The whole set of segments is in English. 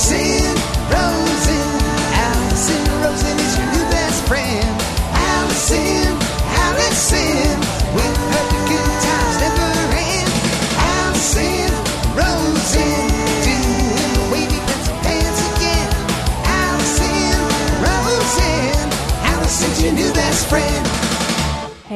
Alison Rosen. Alison Rosen is your new best friend. Alison, Alison, with her the good times never end. Alison Rosen, doing the wavy pencil dance again. Alison Rosen, Alison's your new best friend.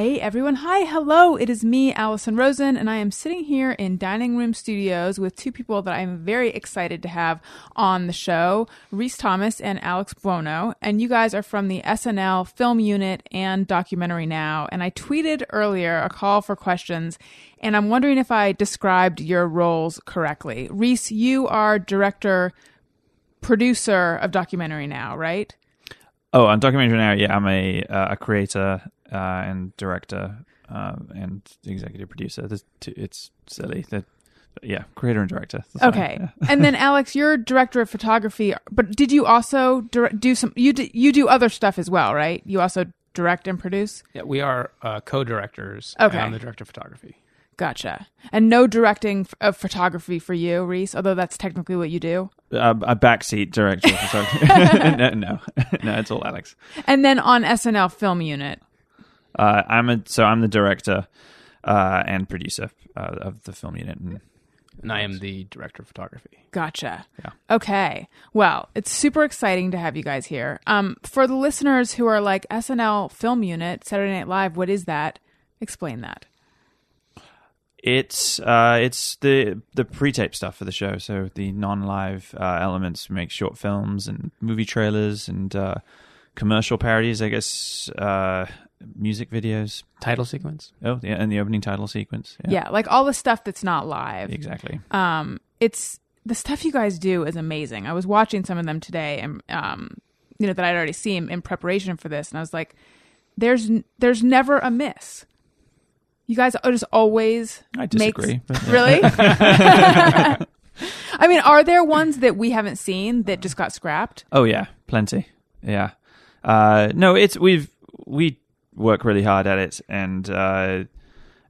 Hey everyone, hi, hello. It is me, Alison Rosen, and I am sitting here in Dining Room Studios with two people that I'm very excited to have on the show Rhys Thomas and Alex Buono. And you guys are from the SNL Film Unit and Documentary Now. And I tweeted earlier a call for questions, and I'm wondering if I described your roles correctly. Rhys, you are director, producer of Documentary Now, right? Oh, on documentary now, yeah, I'm a uh, a creator uh, and director uh, and executive producer. There's two, it's silly that, yeah, creator and director. That's fine, Okay. yeah. and then Alex, you're director of photography, but did you also dir- do some you d- you do other stuff as well, right? You also direct and produce? Yeah, we are uh, co-directors. Okay. and I'm the director of photography. Gotcha. And no directing f- of photography for you, Rhys, although that's technically what you do. Uh, a backseat director. no, no, no, it's all Alex. And then on SNL Film Unit. Uh, I'm a so I'm the director uh, and producer uh, of the film unit. And And I am the director of photography. Gotcha. Yeah. Okay. Well, it's super exciting to have you guys here. Um, for the listeners who are like SNL Film Unit, Saturday Night Live, what is that? Explain that. It's uh, it's the the pre-tape stuff for the show. So the non-live uh, elements we make short films and movie trailers and uh, commercial parodies. I guess uh, music videos. Title sequence. Oh, yeah, and the opening title sequence. Yeah. like all the stuff that's not live. exactly. um it's the stuff you guys do is amazing i was watching some of them today and um you know that i'd already seen in preparation for this and i was like there's there's never a miss you guys are just always I make- disagree. but yeah. really i mean are there ones that we haven't seen that just got scrapped Oh yeah, plenty. Yeah. Uh, no, it's we've we work really hard at it, and uh,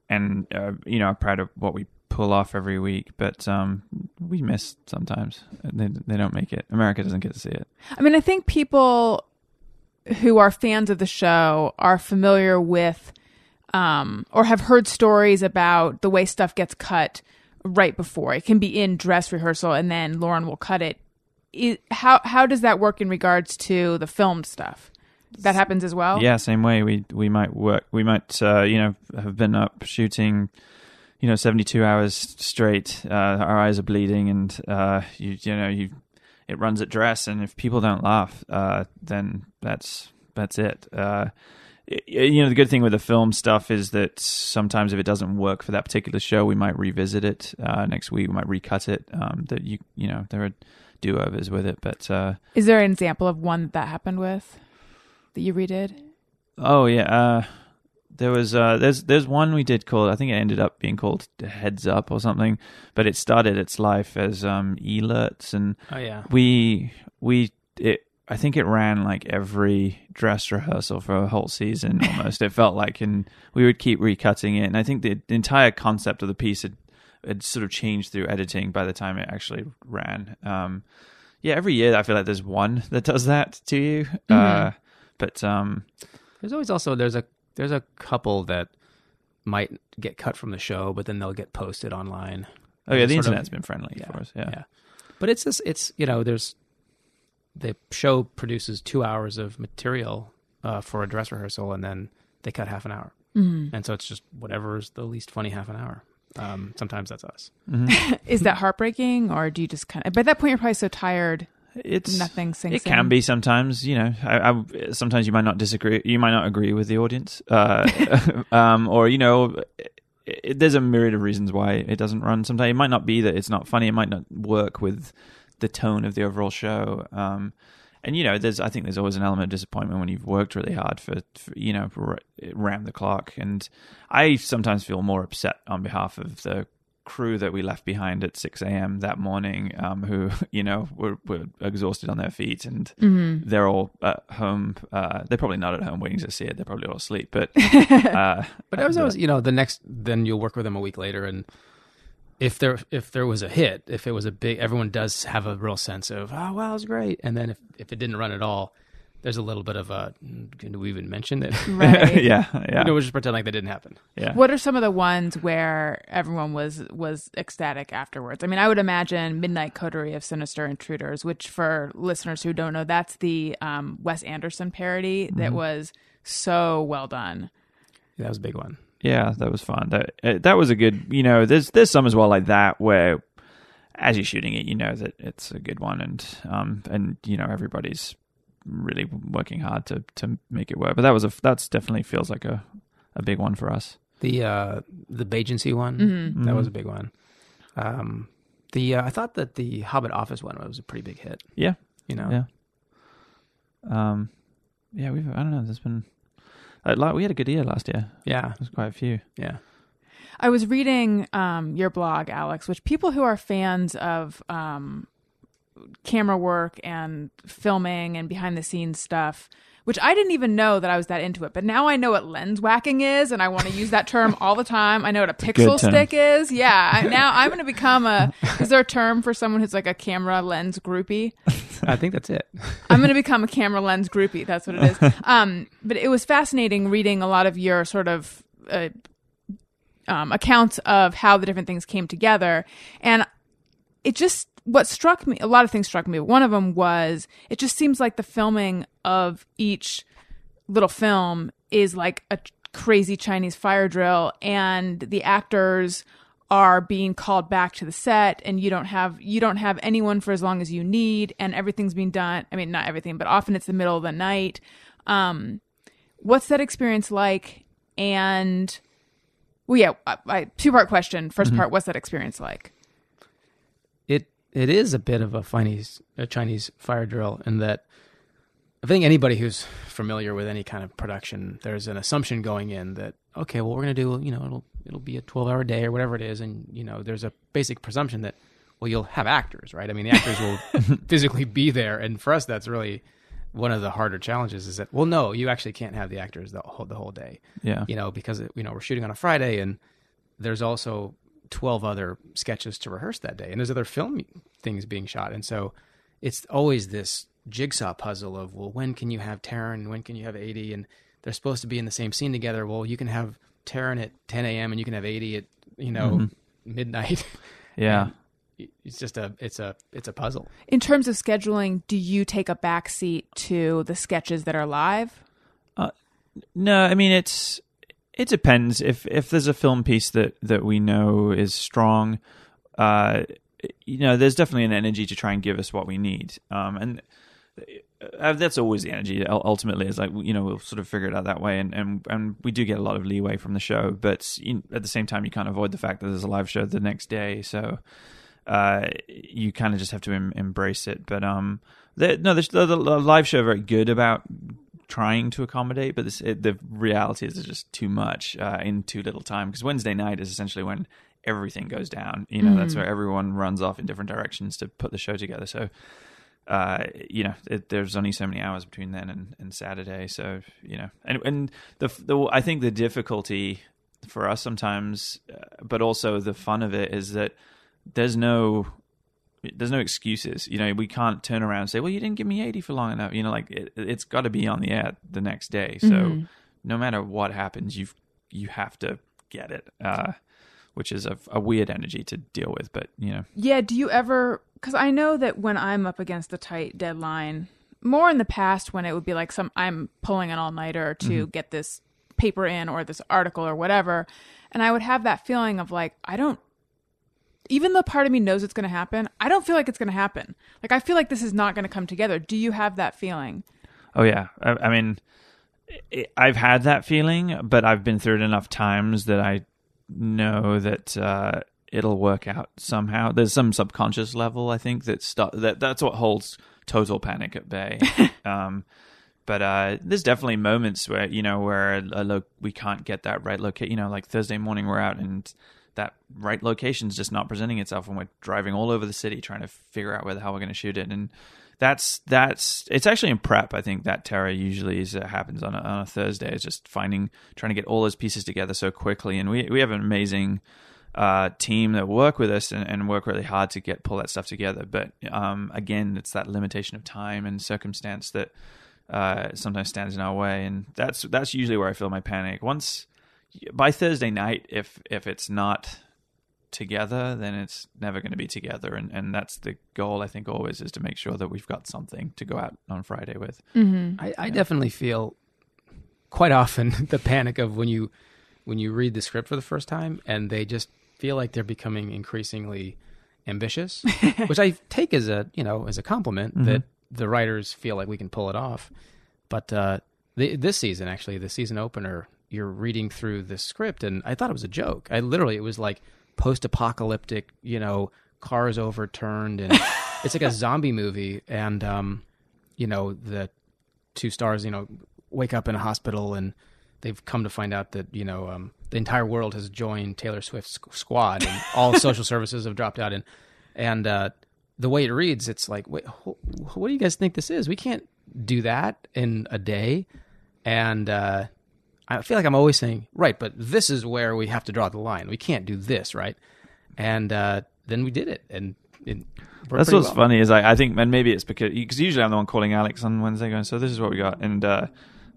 and uh, you know, I'm proud of what we pull off every week. But um, we miss sometimes. They they don't make it. America doesn't get to see it. I mean, I think people who are fans of the show are familiar with um, or have heard stories about the way stuff gets cut right before. It can be in dress rehearsal and then Lorne will cut it. How how does that work in regards to the filmed stuff? That happens as well. Yeah, same way. We we might work. We might uh, you know have been up shooting. You know, seventy-two hours straight. Uh, our eyes are bleeding, and uh, you you know you it runs at dress, and if people don't laugh, uh, then that's that's it. Uh, you know, the good thing with the film stuff is that sometimes if it doesn't work for that particular show, we might revisit it uh, next week. We might recut it. Um, that you you know there are do overs with it, but uh, Is there an example of one that happened with that you redid? Oh yeah, uh, there was uh, there's there's one we did called I think it ended up being called Heads Up or something, but it started its life as um, alerts, and Oh yeah. we we it I think it ran like every dress rehearsal for a whole season almost. it felt like, and we would keep recutting it, and I think the entire concept of the piece had had sort of changed through editing by the time it actually ran. Um, yeah, every year I feel like there's one that does that to you, uh, but um, There's always also there's a there's a couple that might get cut from the show, but then they'll get posted online. Oh yeah, the Sort of- internet's been friendly for us. Yeah. yeah. But it's this. It's you know there's the show produces two hours of material uh, for a dress rehearsal, and then they cut half an hour, mm. and so it's just whatever's the least funny half an hour. Um, sometimes that's us. Is that heartbreaking, or do you just kind of? By that point, you're probably so tired. It's Nothing sinks It can in. be sometimes. You know, I, I, sometimes you might not disagree. You might not agree with the audience, uh, um, or you know. It, there's a myriad of reasons why it doesn't run. Sometimes it might not be that it's not funny. It might not work with the tone of the overall show. Um, and you know, there's I think there's always an element of disappointment when you've worked really hard for, for you know for, round the clock. And I sometimes feel more upset on behalf of the crew that we left behind at 6 a.m. that morning, um, who you know were, were exhausted on their feet and they're all at home. Uh, they're probably not at home waiting to see it. They're probably all asleep. But uh, But I was always, you know, the next, then you'll work with them a week later, and if there if there was a hit, if it was a big, everyone does have a real sense of oh wow, it was great. And then if if it didn't run at all, there's a little bit of a can we even mention it? Right. yeah, yeah, You know, we'll just pretend like that didn't happen. yeah. What are some of the ones where everyone was was ecstatic afterwards? I mean, I would imagine Midnight Coterie of Sinister Intruders, which for listeners who don't know, that's the um, Wes Anderson parody that was so well done. That was a big one. Yeah, that was fun. That uh, that was a good. You know, there's there's some as well like that where, as you're shooting it, you know that it's a good one, and um and you know everybody's really working hard to to make it work. But that was a that's definitely feels like a a big one for us. The uh the Bagency one Mm-hmm. that was a big one. Um, the uh, I thought that the Hobbit Office one was a pretty big hit. Yeah, You know, yeah. Um, yeah, we've I don't know. There's been uh, like we had a good year last year. yeah, There's quite a few. yeah. I was reading um, your blog, Alex, which people who are fans of um, camera work and filming and behind the scenes stuff, which I didn't even know that I was that into it, but now I know what lens whacking is, and I want to use that term all the time. I know what a pixel stick is. Yeah, now I'm going to become a. Is there a term for someone who's like a camera lens groupie? I think that's it. I'm going to become a camera lens groupie. That's what it is. Um, but it was fascinating reading a lot of your sort of uh, um, accounts of how the different things came together, and it just what struck me. A lot of things struck me. One of them was it just seems like the filming of each little film is like a crazy Chinese fire drill, and the actors are being called back to the set and you don't have you don't have anyone for as long as you need and everything's being done i mean not everything but often it's the middle of the night um what's that experience like and well yeah I, I, two part question 1st part what's that experience like it is a bit of a Chinese a Chinese fire drill in that I think anybody who's familiar with any kind of production, there's an assumption going in that okay, well we're gonna do you know it'll it'll be a twelve hour day or whatever it is, and you know there's a basic presumption that well you'll have actors, right? I mean the actors will physically be there, and for us that's really one of the harder challenges is that well no you actually can't have the actors the whole the whole day. Yeah, you know, because you know we're shooting on a Friday, and there's also twelve other sketches to rehearse that day, and there's other film things being shot, and so it's always this jigsaw puzzle of well, when can you have Taran, when can you have Aidy, and they're supposed to be in the same scene together. Well, you can have Taran at ten a.m. and you can have Aidy at you know mm-hmm. midnight. yeah. It's just a it's a it's a puzzle. in terms of scheduling do you take a back seat to the sketches that are live uh, No, I mean it's it depends. If if there's a film piece that that we know is strong, uh, you know, there's definitely an energy to try and give us what we need. Um, and uh, that's always the energy. Ultimately, is like you know we'll sort of figure it out that way, and and and we do get a lot of leeway from the show. But you, at the same time, you can't avoid the fact that there's a live show the next day, so uh, you kind of just have to em- embrace it. But um, no, the, the, the live show are very good about trying to accommodate, but this, it, the reality is it's just too much uh, in too little time. Because Wednesday night is essentially when everything goes down. You know, that's where everyone runs off in different directions to put the show together. So. Uh, you know, it, there's only so many hours between then and, and Saturday, so you know, and and the the I think the difficulty for us sometimes, uh, but also the fun of it is that there's no there's no excuses. You know, we can't turn around and say, "Well, you didn't give me Aidy for long enough." You know, like it, it's got to be on the air the next day. So no matter what happens, you you have to get it, uh, which is a, a weird energy to deal with. But you know, Yeah, do you ever cuz I know that when I'm up against a tight deadline, more in the past when it would be like some I'm pulling an all-nighter to get this paper in or this article or whatever, and I would have that feeling of like I don't even though part of me knows it's going to happen, I don't feel like it's going to happen. Like I feel like this is not going to come together. Do you have that feeling? Oh yeah, I, I mean, i I've had that feeling, but I've been through it enough times that I know that uh, it'll work out somehow. There's some subconscious level, I think, that st- that that's what holds total panic at bay. um, but uh, there's definitely moments where you know where a, a lo- we can't get that right location. You know, like Thursday morning, we're out and that right location is just not presenting itself, and we're driving all over the city trying to figure out where the hell we're going to shoot it. And that's that's it's actually in prep. I think that terror usually is uh, happens on a, on a Thursday. It's just finding trying to get all those pieces together so quickly, and we we have an amazing uh, team that work with us and, and work really hard to get pull that stuff together. But um, again, it's that limitation of time and circumstance that uh, sometimes stands in our way, and that's that's usually where I feel my panic. Once by Thursday night, if if it's not together, then it's never going to be together, and and that's the goal. I think always is to make sure that we've got something to go out on Friday with. I, I definitely feel quite often the panic of when you when you read the script for the first time and they just feel like they're becoming increasingly ambitious, which I take as a you know as a compliment that the writers feel like we can pull it off. But uh, the, this season, actually, the season opener, you're reading through the script, and I thought it was a joke. I literally, it was like post-apocalyptic, you know, cars overturned, and it's like a zombie movie. And um, you know, the two stars, you know, wake up in a hospital, and they've come to find out that you know um, the entire world has joined Taylor Swift's squad, and all social services have dropped out, and and uh, the way it reads, it's like, wait, wh- what do you guys think this is? We can't do that in a day, and uh, I feel like I'm always saying, right, but this is where we have to draw the line. We can't do this, right? And uh, then we did it, and it That's what's well. funny is I, I think, and maybe it's because because usually I'm the one calling Alex on Wednesday, going, "So this is what we got," and uh,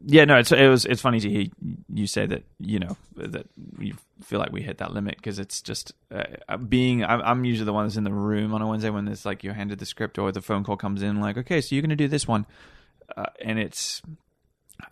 yeah, no, it's it was it's funny to hear you say that you know that you feel like we hit that limit because it's just uh, being I'm, I'm usually the one that's in the room on a Wednesday when it's like you're handed the script or the phone call comes in like, okay, so you're going to do this one, uh, and it's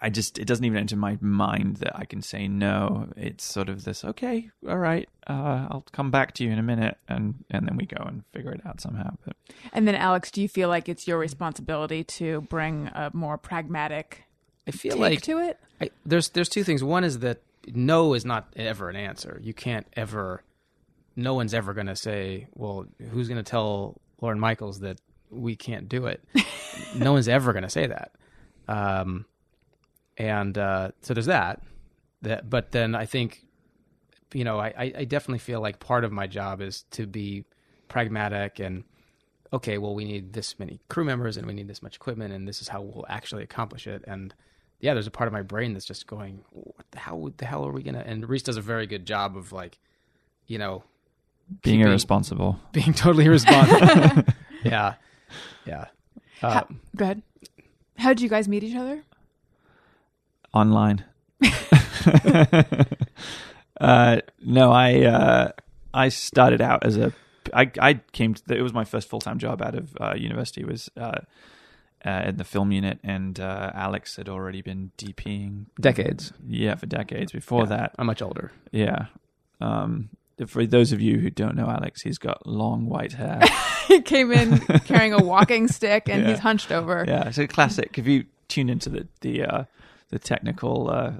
I just it doesn't even enter my mind that I can say no. It's sort of this okay, all right, uh, I'll come back to you in a minute, and and then we go and figure it out somehow. But And then, Alex, do you feel like it's your responsibility to bring a more pragmatic I feel take like to it? I, there's there's two things. One is that no is not ever an answer. You can't ever. No one's ever going to say, "Well, who's going to tell Lorne Michaels that we can't do it?" no one's ever going to say that. Um, and uh, so there's that. That, but then I think, you know, I, I I definitely feel like part of my job is to be pragmatic and okay, well, we need this many crew members and we need this much equipment, and this is how we'll actually accomplish it. And yeah, there's a part of my brain that's just going, what the hell, the hell are we gonna? And Rhys does a very good job of like, you know, being Keeping- irresponsible. being totally irresponsible. yeah, yeah. Uh, How, go ahead. How did you guys meet each other? Online. uh, no, I uh, I started out as a I I came to the, it was my first full time job out of uh, university was uh, uh, in the film unit, and uh, Alex had already been DPing decades. yeah for decades before Yeah, that. I'm much older. Yeah. Um, for those of you who don't know Alex, he's got long white hair. he came in carrying a walking stick and Yeah. he's hunched over. yeah, it's a classic. If you tune into the the uh, the technical uh,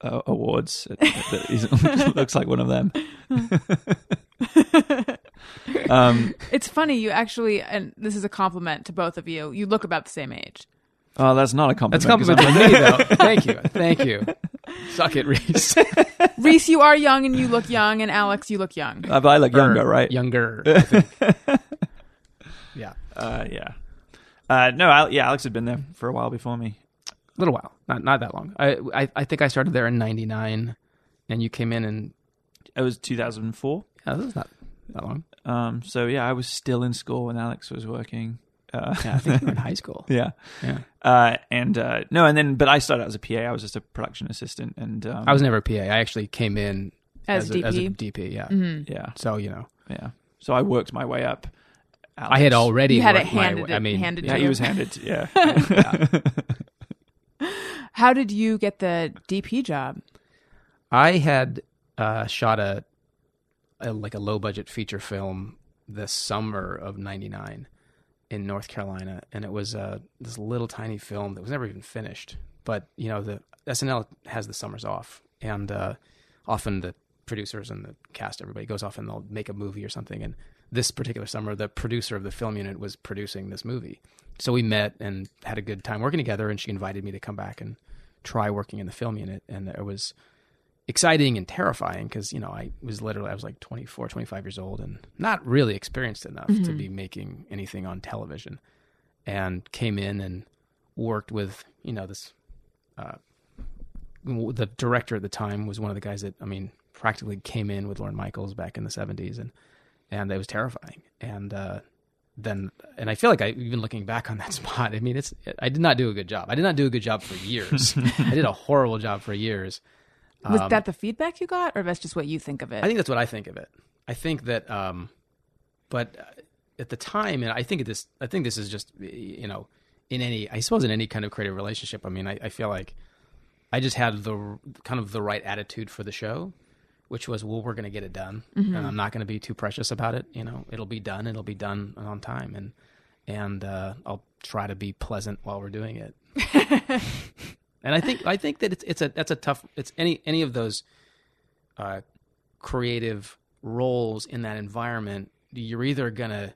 uh, awards, it, it looks like one of them. um, It's funny, you actually, and this is a compliment to both of you, you look about the same age. oh, that's not a compliment. That's a compliment to me, though. Thank you, thank you. Suck it, Rhys. Rhys, you are young and you look young, and Alex, you look young. Uh, but I look younger, right? Younger. I think. yeah, Uh, yeah. Uh, no, Al- yeah, Alex had been there for a while before me. A little while, not not that long. I I, I think I started there in '99, and you came in and It was 2004. yeah, this is not that long. Um, so yeah, I was still in school when Alex was working. Uh, Yeah, I think you were in high school. yeah. Yeah, Uh, and uh, no, and then but I started out as a PA. I was just a production assistant, and um, I was never a PA. I actually came in As a, as a DP? DP. Yeah, yeah, so you know, yeah. So I worked my way up. I had already You had it worked my handed, I mean, handed Yeah, to he you. was handed. Yeah, How did you get the DP job? I had uh, shot a, a like a low budget feature film this summer of '99 in North Carolina, and it was uh, this little tiny film that was never even finished. But you know, the SNL has the summers off, and uh, often the producers and the cast, everybody goes off and they'll make a movie or something. And this particular summer, the producer of the film unit was producing this movie, so we met and had a good time working together. And she invited me to come back and try working in the film unit, and it was exciting and terrifying because you know i was literally i was like 24 25 years old and not really experienced enough to be making anything on television and came in and worked with you know this uh, the director at the time was one of the guys that i mean practically came in with Lorne Michaels back in the '70s, and and it was terrifying. And uh, then, and I feel like I even looking back on that spot, I mean, it's I did not do a good job. I did not do a good job for years. I did a horrible job for years. Was Um, that the feedback you got, or that's just what you think of it? I think that's what I think of it. I think that, um, but uh, at the time, and I think this, I think this is just, you know, in any, I suppose in any kind of creative relationship. I mean, I, I feel like I just had the kind of the right attitude for the show, which was, well, we're going to get it done, and I'm not going to be too precious about it. You know, it'll be done. It'll be done on time, and and uh, I'll try to be pleasant while we're doing it. and I think I think that it's it's a that's a tough. It's any any of those uh, creative roles in that environment, you're either gonna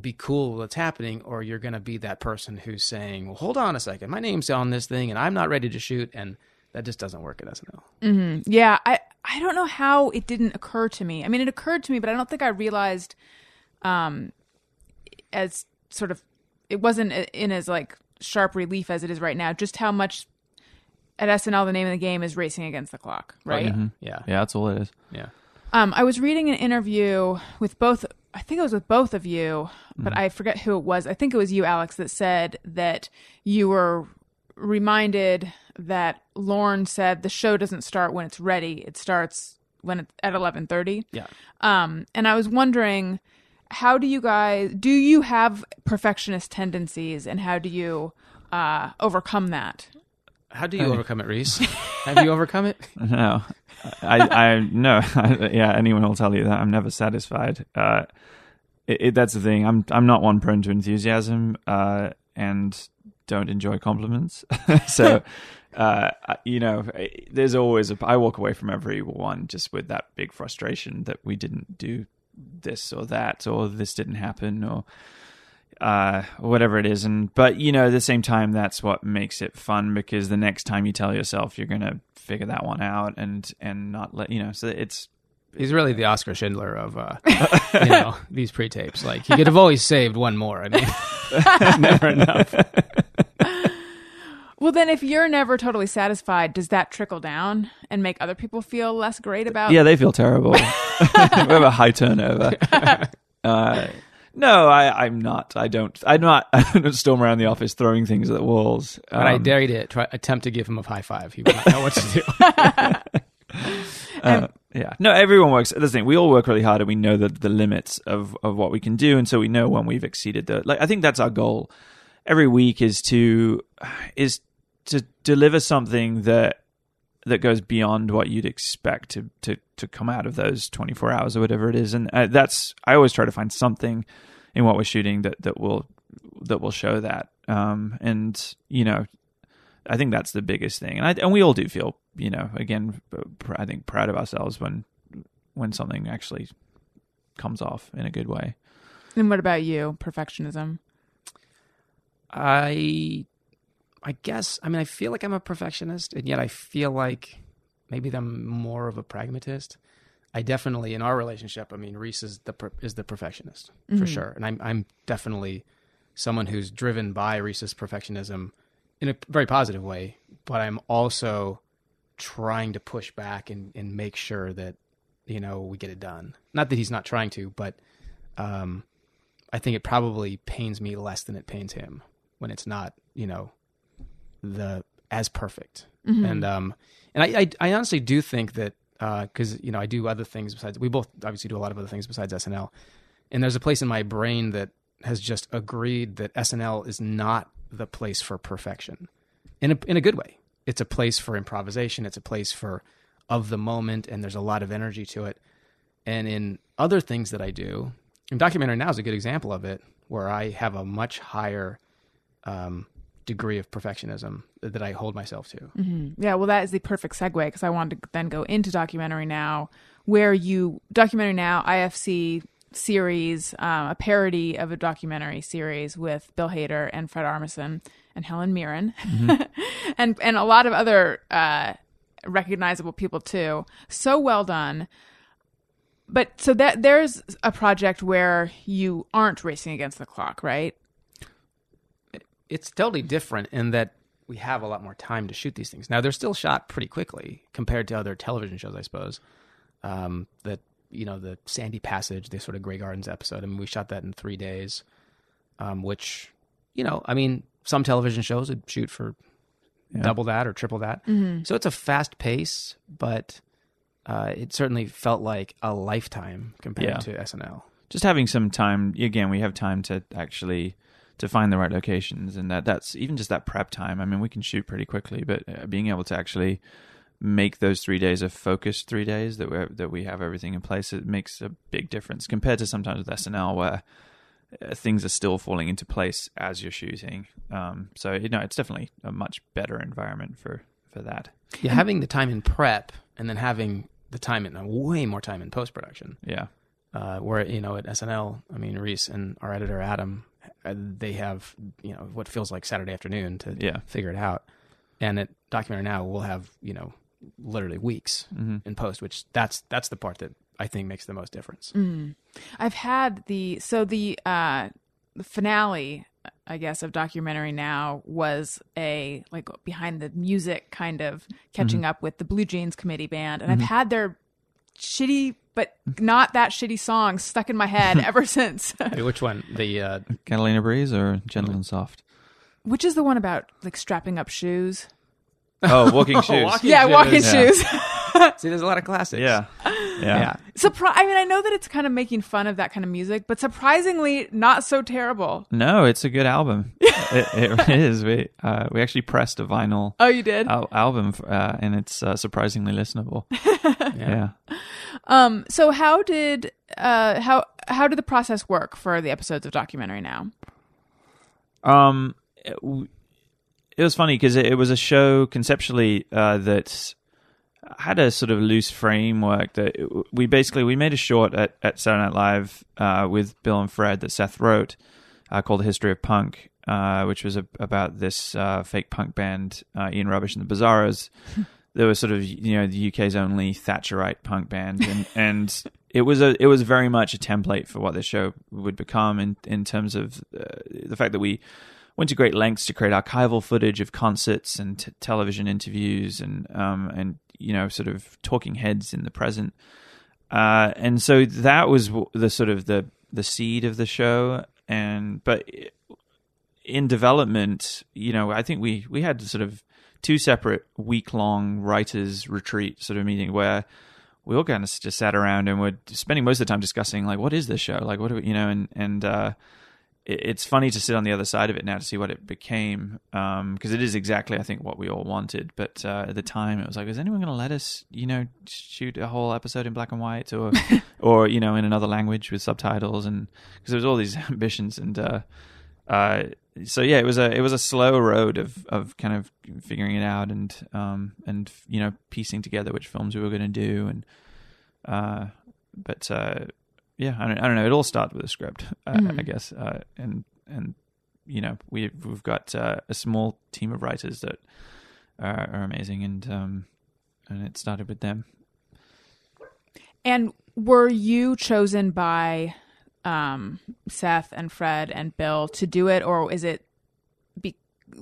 be cool with what's happening, or you're gonna be that person who's saying, "Well, hold on a second, my name's on this thing, and I'm not ready to shoot," and that just doesn't work at SNL. Mm-hmm. Yeah, I I don't know how it didn't occur to me. I mean, it occurred to me, but I don't think I realized, um, as sort of, it wasn't in as like sharp relief as it is right now. Just how much at SNL the name of the game is racing against the clock, right? yeah, yeah, Yeah, that's all it is. yeah. Um, I was reading an interview with both. I think it was with both of you, but I forget who it was. I think it was you, Alex, that said that you were reminded that Lorne said the show doesn't start when it's ready; it starts when it's at eleven thirty. Yeah. Um, and I was wondering, how do you guys do? You have perfectionist tendencies, and how do you uh, overcome that? How do you overcome it, Rhys? Have you overcome it? No, I, I no, yeah. Anyone will tell you that I'm never satisfied. Uh, it, it, that's the thing. I'm I'm not one prone to enthusiasm, uh, and don't enjoy compliments. so, uh, you know, there's always a. I walk away from every one just with that big frustration that we didn't do this or that, or this didn't happen, or uh whatever it is and but you know at the same time that's what makes it fun because the next time you tell yourself you're gonna figure that one out and and not let you know so it's He's really the Oskar Schindler of uh, you know these pre-tapes. Like he could have always saved one more. I mean, never enough. Well, then, if you're never totally satisfied, does that trickle down and make other people feel less great about? yeah they feel terrible we have a high turnover uh no I, I'm not. I don't. I'm not. I don't storm around the office throwing things at the walls. But I Um, dare you to try attempt to give him a high five. He would not know what to do. Uh, yeah. No, everyone works. That's the thing. We all work really hard, and we know the the limits of of what we can do, and so we know when we've exceeded the. Like, I think that's our goal. Every week is to is to deliver something that that goes beyond what you'd expect to to to come out of those 24 hours or whatever it is and uh, that's i always try to find something in what we're shooting that that will that will show that um and you know i think that's the biggest thing and i and we all do feel you know again pr- i think proud of ourselves when when something actually comes off in a good way And what about you? Perfectionism. I, I guess. I mean, I feel like I'm a perfectionist, and yet I feel like maybe I'm more of a pragmatist. I definitely, in our relationship, I mean, Rhys is the is the perfectionist for mm-hmm. sure, and I'm I'm definitely someone who's driven by Rhys's perfectionism in a very positive way. But I'm also trying to push back and and make sure that you know we get it done. Not that he's not trying to, but um, I think it probably pains me less than it pains him when it's not, you know, the as perfect. And um, and I, I I honestly do think that because you know I do other things besides we both obviously do a lot of other things besides SNL, and there's a place in my brain that has just agreed that SNL is not the place for perfection, in a in a good way. It's a place for improvisation. It's a place for of the moment, and there's a lot of energy to it. And in other things that I do, and documentary now is a good example of it, where I have a much higher um, degree of perfectionism that I hold myself to. Yeah, well, that is the perfect segue because I wanted to then go into documentary now, where you documentary now IFC series, um, a parody of a documentary series with Bill Hader and Fred Armisen and Helen Mirren, and and a lot of other uh, recognizable people too. So well done. But so that there's a project where you aren't racing against the clock, right? It's totally different in that we have a lot more time to shoot these things. Now they're still shot pretty quickly compared to other television shows, I suppose. Um, the you know the Sandy Passage, the sort of Grey Gardens episode. I mean, we shot that in three days, um, which you know, I mean, some television shows would shoot for Yeah. double that or triple that. So it's a fast pace, but uh, it certainly felt like a lifetime compared Yeah. to SNL. just having some time again we have time to actually to find the right locations and that that's even just that prep time i mean we can shoot pretty quickly but uh, being able to actually make those three days a focused three days that we that we have everything in place it makes a big difference compared to sometimes with snl where uh, things are still falling into place as you're shooting um, so you know it's definitely a much better environment for for that Yeah, having the time in prep and then having the time in way more time in post production. yeah uh, where you know at SNL, I mean Rhys and our editor Adam, uh, they have you know what feels like Saturday afternoon to Yeah. figure it out, and at Documentary Now we'll have you know literally weeks Mm-hmm. in post, which that's that's the part that I think makes the most difference. I've had the so the uh finale I guess of documentary now was a like behind the music kind of catching up with the Blue Jeans committee band and I've had their shitty but not that shitty song stuck in my head ever since. Wait, which one? The uh, catalina breeze or gentle and soft Which is the one about like strapping up shoes? oh walking shoes Walking yeah, shoes. walking Yeah. shoes. see, there's a lot of classics. yeah yeah, yeah. Surpri- I mean, I know that it's kind of making fun of that kind of music, but surprisingly not so terrible. No, it's a good album. it, it is. We uh, we actually pressed a vinyl Oh, you did? al- album, uh, and it's uh, surprisingly listenable. yeah. Um, so how did uh how how did the process work for the episodes of documentary now? Um, it, w- it was funny because it, it was a show conceptually uh, that had a sort of loose framework that it, we basically we made a short at, at Saturday Night Live uh, with Bill and Fred that Seth wrote uh, called "The History of Punk," uh, which was a, about this uh, fake punk band uh, Ian Rubbish and the Bizarros. There was sort of you know the UK's only Thatcherite punk band, and and it was a it was very much a template for what this show would become in in terms of uh, the fact that we went to great lengths to create archival footage of concerts and t- television interviews and um and you know sort of talking heads in the present. Uh and so that was the sort of the the seed of the show. And but in development you know i think we we had sort of two separate week long writers retreat sort of meeting where we all kind of just sat around and were spending most of the time discussing like what is this show? Like what do we you know and and uh it's funny to sit on the other side of it now to see what it became because it is exactly I think what we all wanted. But uh, at the time, it was like, is anyone going to let us, you know, shoot a whole episode in black and white or or you know in another language with subtitles and because there was all these ambitions and uh, uh, so yeah, it was a it was a slow road of of kind of figuring it out and um and you know piecing together which films we were going to do and uh but uh yeah, I don't, I don't know. It all starts with a script, uh, I guess, uh, and and you know we we've got uh, a small team of writers that are, are amazing, and um, and it started with them. And were you chosen by um Seth and Fred and Bill to do it or is it be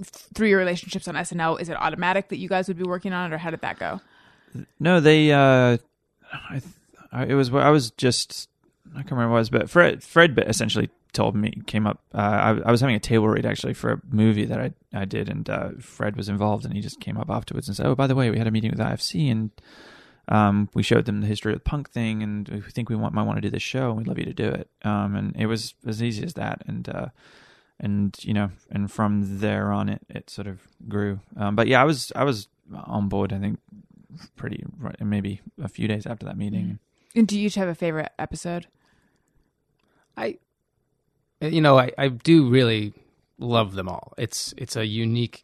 through your relationships on SNL is it automatic that you guys would be working on it or how did that go? No, they. Uh, I, th- I, it was. I was just. I can't remember what it was, but Fred. Fred essentially told me came up. Uh, I, I was having a table read actually for a movie that I I did, and uh, Fred was involved, and he just came up afterwards and said, "Oh, by the way, we had a meeting with IFC, and um, we showed them the history of the punk thing, and we think we want might want to do this show, and we'd love you to do it." Um, and it was as easy as that, and. Uh, and you know, and from there on, it, it sort of grew. Um, but yeah, I was I was on board. I think pretty maybe a few days after that meeting. And do you each have a favorite episode? I, you know, I, I do really love them all. It's it's a unique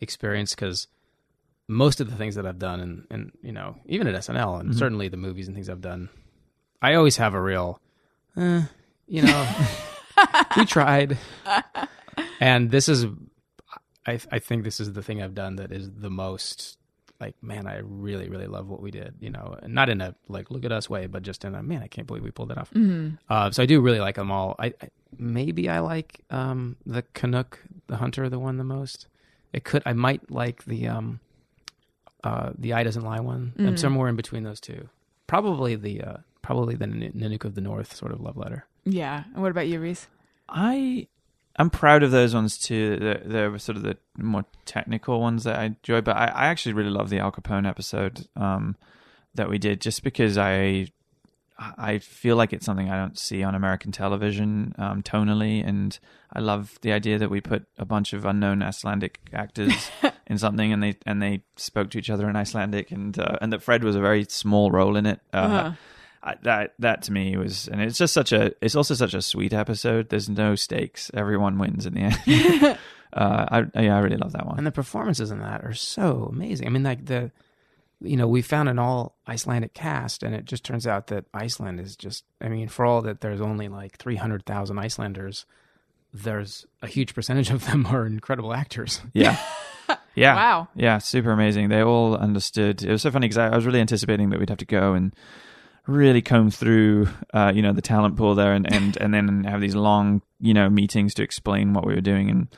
experience because most of the things that I've done, and and you know, even at SNL, and certainly the movies and things I've done, I always have a real, eh, you know, we tried, and this is, I I think this is the thing I've done that is the most. Like man, I really, really love what we did. You know, and not in a like look at us way, but just in a man, I can't believe we pulled it off. Uh, so I do really like them all. I, I maybe I like um, the Kunuk, the Hunter, the one the most. It could I might like the um, uh, the Eye Doesn't Lie one. I'm somewhere in between those two. probably the uh, probably the Nanook of the North sort of love letter. Yeah. And what about you, Rhys? I I'm proud of those ones too. They're, they're sort of the more technical ones that I enjoy, but I, I actually really love the Al Capone episode um, that we did, just because I I feel like it's something I don't see on American television um, tonally, and I love the idea that we put a bunch of unknown Icelandic actors in something, and they and they spoke to each other in Icelandic, and uh, and that Fred was a very small role in it. Uh, Uh-huh. I, that that to me was, and it's just such a, it's also such a sweet episode. There's no stakes; everyone wins in the end. uh, I yeah, I really love that one. And the performances in that are so amazing. I mean, like the, you know, we found an all Icelandic cast, and it just turns out that Iceland is just. I mean, for all that there's only like three hundred thousand Icelanders, there's a huge percentage of them are incredible actors. Yeah. Yeah. Wow. Yeah, super amazing. They all understood. It was so funny because I, I was really anticipating that we'd have to go and really comb through, uh, you know, the talent pool there and, and, and then have these long, you know, meetings to explain what we were doing. And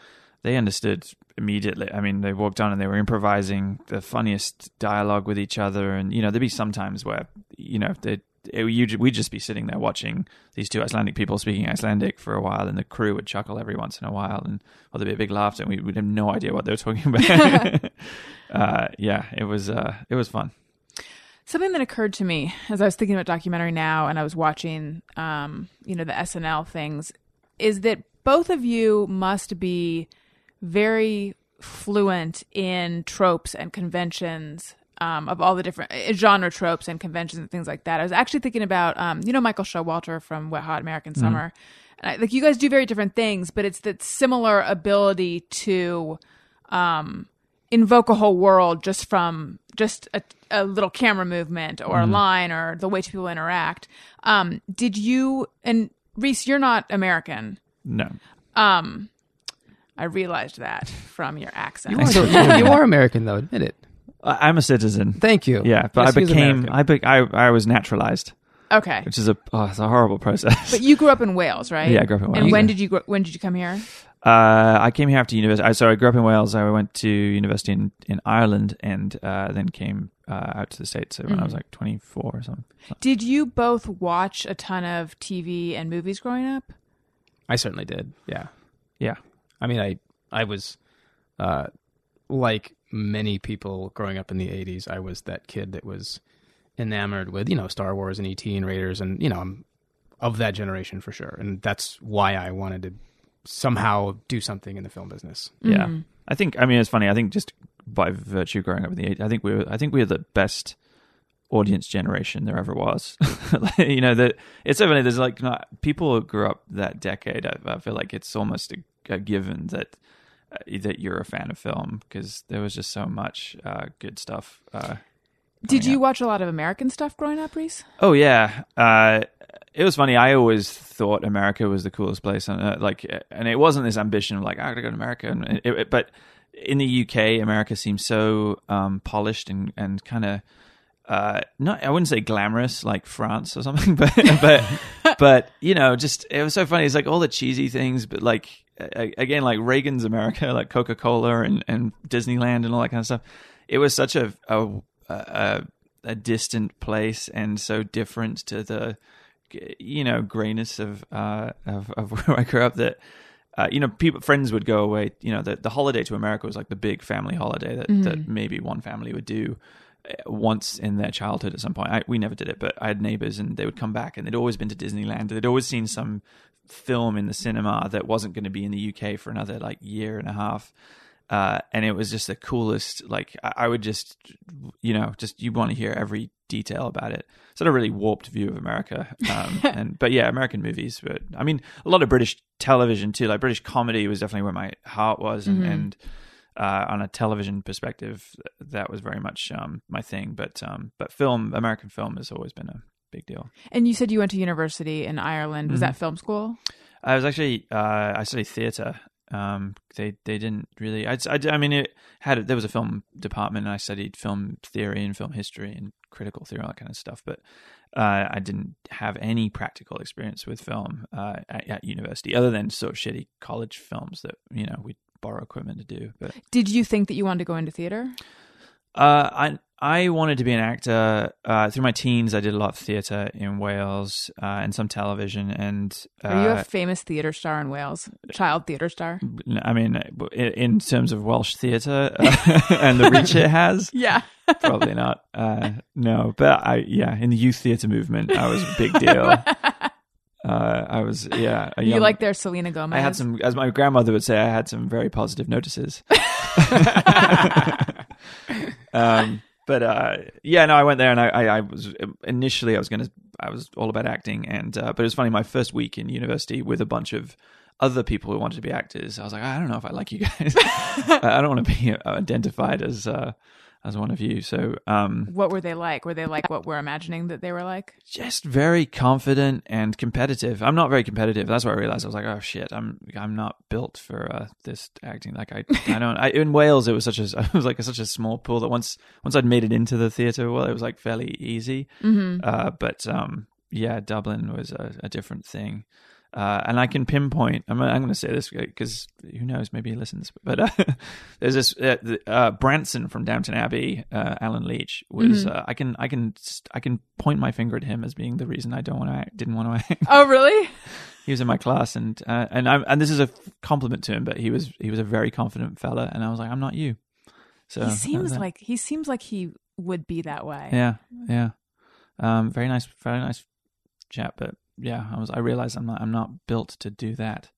they understood immediately. I mean, they walked on and they were improvising the funniest dialogue with each other. And, you know, there'd be some times where, you know, they it, we'd just be sitting there watching these two Icelandic people speaking Icelandic for a while, and the crew would chuckle every once in a while, and or there'd be a big laughter, and we would have no idea what they were talking about. uh, yeah, it was uh, it was fun. Something that occurred to me as I was thinking about documentary now and I was watching, um, you know, the SNL things, is that both of you must be very fluent in tropes and conventions um, of all the different uh, genre tropes and conventions and things like that. I was actually thinking about, um, you know, Michael Showalter from Wet Hot American Summer. And I, like you guys do very different things, but it's that similar ability to um, invoke a whole world just from just a, a little camera movement or a line or the way two people interact. Um, did you and Reese, you're not American. No, Um, I realized that from your accent. You are, you are American, though. Admit it. I, I'm a citizen. Thank you. Yeah, but Yes, I became I, be, I I was naturalized, Okay, which is a oh, it's a horrible process. but you grew up in Wales, right? Yeah, I grew up in Wales. And when yeah. did you grow, when did you come here? Uh, I came here after university. I, so I grew up in Wales. I went to university in, in Ireland and uh, then came uh, out to the States when I was like 24 or something. Did you both watch a ton of TV and movies growing up? I certainly did. Yeah. Yeah. I mean, I I was uh, like many people growing up in the '80s. I was that kid that was enamored with you know Star Wars and ET and Raiders, and you know I'm of that generation for sure. And that's why I wanted to somehow do something in the film business. Yeah. I think, I mean, it's funny. I think just by virtue of growing up in the 80s, I think we were, I think we were the best audience generation there ever was. Like, you know, that it's so funny. There's like not people who grew up that decade. I, I feel like it's almost a, a given that, uh, that you're a fan of film because there was just so much uh, good stuff. Uh, Did you out. watch a lot of American stuff growing up, Rhys? Oh yeah, uh, it was funny. I always thought America was the coolest place, and uh, like, and it wasn't this ambition of like I gotta go to America, and it, it- but in the UK, America seems so um, polished and and kind of. Uh, not, I wouldn't say glamorous like France or something, but but but you know, just it was so funny. It's like all the cheesy things, but like again, like Reagan's America, like Coca Cola and and Disneyland and all that kind of stuff. It was such a a, a a distant place and so different to the you know grayness of uh of, of where I grew up that uh, you know people friends would go away you know the the holiday to America was like the big family holiday that that maybe one family would do uh, once in their childhood at some point I, we never did it but I had neighbors and they would come back and they'd always been to Disneyland they'd always seen some film in the cinema that wasn't going to be in the UK for another like year and a half uh, and it was just the coolest. Like I, I would just, you know, just you want to hear every detail about it. Sort of really warped view of America. Um, and but yeah, American movies. But I mean, a lot of British television too. Like British comedy was definitely where my heart was, and, and uh, on a television perspective, that was very much um, my thing. But um, but film, American film, has always been a big deal. And you said you went to university in Ireland. Was that film school? I was actually uh, I studied theater. Um, they they didn't really. I, I, I mean, it had there was a film department, and I studied film theory and film history and critical theory, all that kind of stuff. But uh, I didn't have any practical experience with film uh, at, at university, other than sort of shitty college films that you know we borrow equipment to do. But Did you think that you wanted to go into theater? uh, I I wanted to be an actor uh, through my teens. I did a lot of theatre in Wales uh, and some television. And uh, Are you a famous theater star in Wales? Child theater star? I mean, in, terms of Welsh theatre and the reach it has, Yeah. probably not. Uh, no, but I yeah, in the youth theatre movement, I was a big deal. Uh, I was yeah. A you like their Selena Gomez? I had some, as my grandmother would say, I had some very positive notices. um, but uh, yeah, no, I went there and I, I, I was initially I was going to I was all about acting, and uh, but it was funny. My first week in university with a bunch of other people who wanted to be actors, I was like, I don't know if I like you guys. I don't want to be identified as uh, as one of you. So um, What were they like? Were they like what we're imagining that they were like? just very confident and competitive. I'm not very competitive. That's what I realized. I was like, oh shit, I'm I'm not built for uh, this acting. Like I I don't. I, in Wales, it was such a it was like a, such a small pool that once once I'd made it into the theater, well, it was like fairly easy. Mm-hmm. Uh, but um, yeah, Dublin was a, a different thing. Uh, and I can pinpoint. I'm, I'm going to say this because who knows? Maybe he listens. But uh, there's this uh, the, uh, Branson from Downton Abbey. Uh, Allen Leech was. Uh, I can I can I can point my finger at him as being the reason I don't want to act. Didn't want to act. Oh, really? he was in my class, and uh, and I'm and this is a compliment to him, but he was he was a very confident fella, and I was like, I'm not you. So he seems like he seems like he would be that way. Yeah, yeah. Um, very nice, very nice chap. But yeah, I was. I realized I'm not. I'm not built to do that.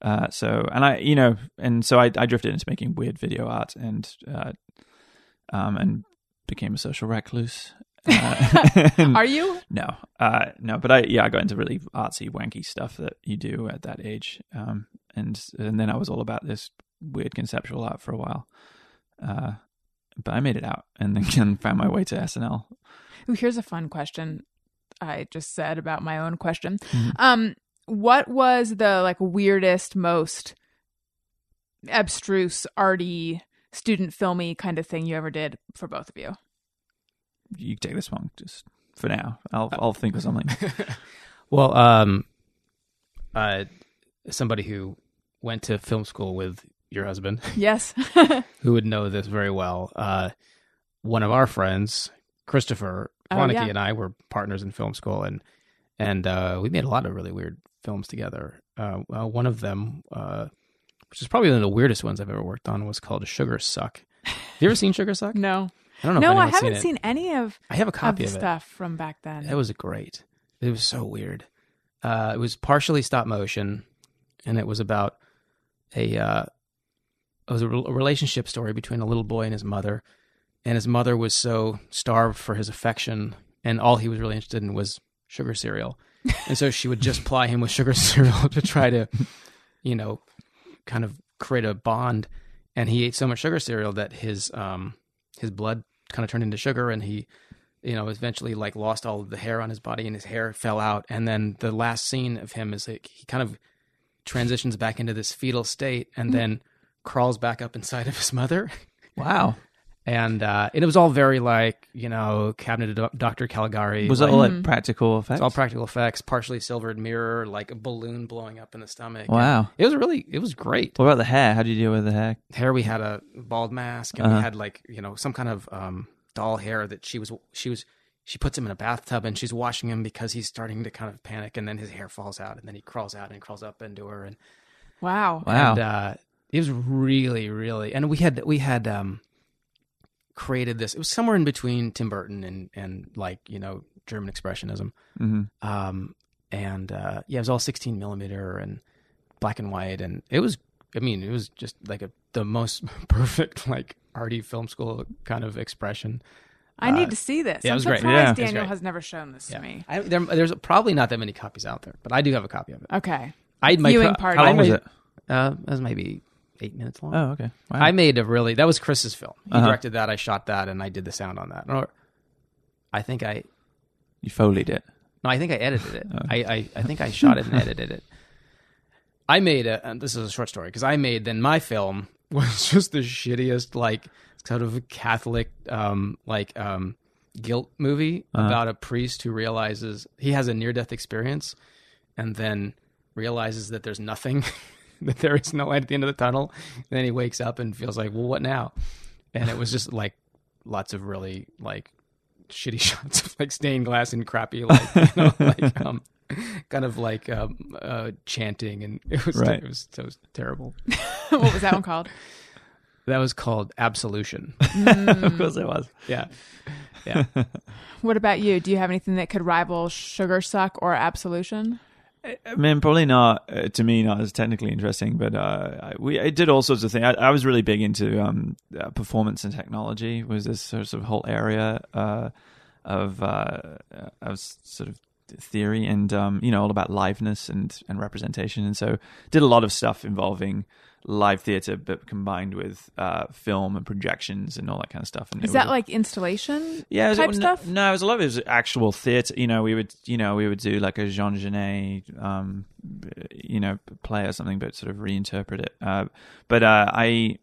Uh, so and I, you know, and so I, I drifted into making weird video art and, uh, um, and became a social recluse. Uh, and- Are you? no, uh, no, but I, yeah, I got into really artsy, wanky stuff that you do at that age. Um, and, and then I was all about this weird conceptual art for a while. Uh, but I made it out and then found my way to SNL. Ooh, here's a fun question. I just said about my own question. Mhm. Um, what was the like weirdest, most abstruse, arty, student filmy kind of thing you ever did for both of you? You take this one just for now. I'll, I'll think of something. Well, um, uh, somebody who went to film school with your husband, Yes. who would know this very well. Uh, one of our friends, Christopher Oh, yeah. and I were partners in film school, and and uh, we made a lot of really weird films together. Uh, well, one of them, uh, which is probably one of the weirdest ones I've ever worked on, was called Sugar Suck. Have you ever seen Sugar Suck? no. I don't know. No, I haven't it. seen, any of, I have a copy of, it. stuff from back then. It was great. It was so weird. Uh, it was partially stop motion, and it was about a uh, it was a relationship story between a little boy and his mother, and his mother was so starved for his affection, and all he was really interested in was sugar cereal, and so she would just ply him with sugar cereal to try to, you know, kind of create a bond. And he ate so much sugar cereal that his um his blood kind of turned into sugar, and he you know, eventually like lost all of the hair on his body and his hair fell out. And then the last scene of him is like he kind of transitions back into this fetal state and then crawls back up inside of his mother. wow. And uh, and it was all very like you know Cabinet of Dr. Caligari. Was like, that all like practical effects? it's all practical effects, partially silvered mirror, like a balloon blowing up in the stomach. Wow. it was really it was great. What about the hair? How do you deal with the hair? hair we had a bald mask and Uh-huh. we had like you know some kind of um doll hair that she was she was she puts him in a bathtub and she's washing him because he's starting to kind of panic and then his hair falls out and then he crawls out and crawls up into her and wow. Wow. and uh it was really really and we had we had um created this it was somewhere in between Tim Burton and and like you know German expressionism hmm um and uh yeah it was all 16 millimeter and black and white and it was i mean it was just like a the most perfect like arty film school kind of expression I need to see this. yeah, I'm was great. surprised Yeah. Daniel great. has never shown this to me. I, there, there's probably not that many copies out there but i do have a copy of it Okay. i my Viewing co- party. How long was it? uh that was maybe eight minutes long Oh, okay. Wow. i made a really that was chris's film he Uh-huh. directed that i shot that and i did the sound on that or i think i you foleyed it. No, I think I edited it. I, I, I think I shot it and edited it. I made a, and this is a short story, because I made, then my film was just the shittiest, like, sort of a Catholic, um, like, um, guilt movie about a priest who realizes he has a near death experience and then realizes that there's nothing, that there is no light at the end of the tunnel. And then he wakes up and feels like, well, what now? And it was just like, lots of really like shitty shots of like stained glass and crappy like you know like um kind of like um uh chanting and it was Right. it was it was terrible. what was that one called? That was called Absolution. of course it was. Yeah. Yeah. What about you? Do you have anything that could rival Sugar Suck or Absolution? I mean, probably not uh, to me, not as technically interesting, but uh, I, we I did all sorts of things. I, I was really big into um, uh, performance and technology. Was this sort of whole area uh, of uh, of sort of theory and um, you know all about liveness and and representation, and so did a lot of stuff involving live theater, but combined with uh, film and projections and all that kind of stuff. And Is that was- like installation yeah, it was, type no, stuff? No, it was a lot of it was actual theatre. You know, we would, you know, we would do like a Jean Genet, um, you know, play or something, but sort of reinterpret it. Uh, but uh, I,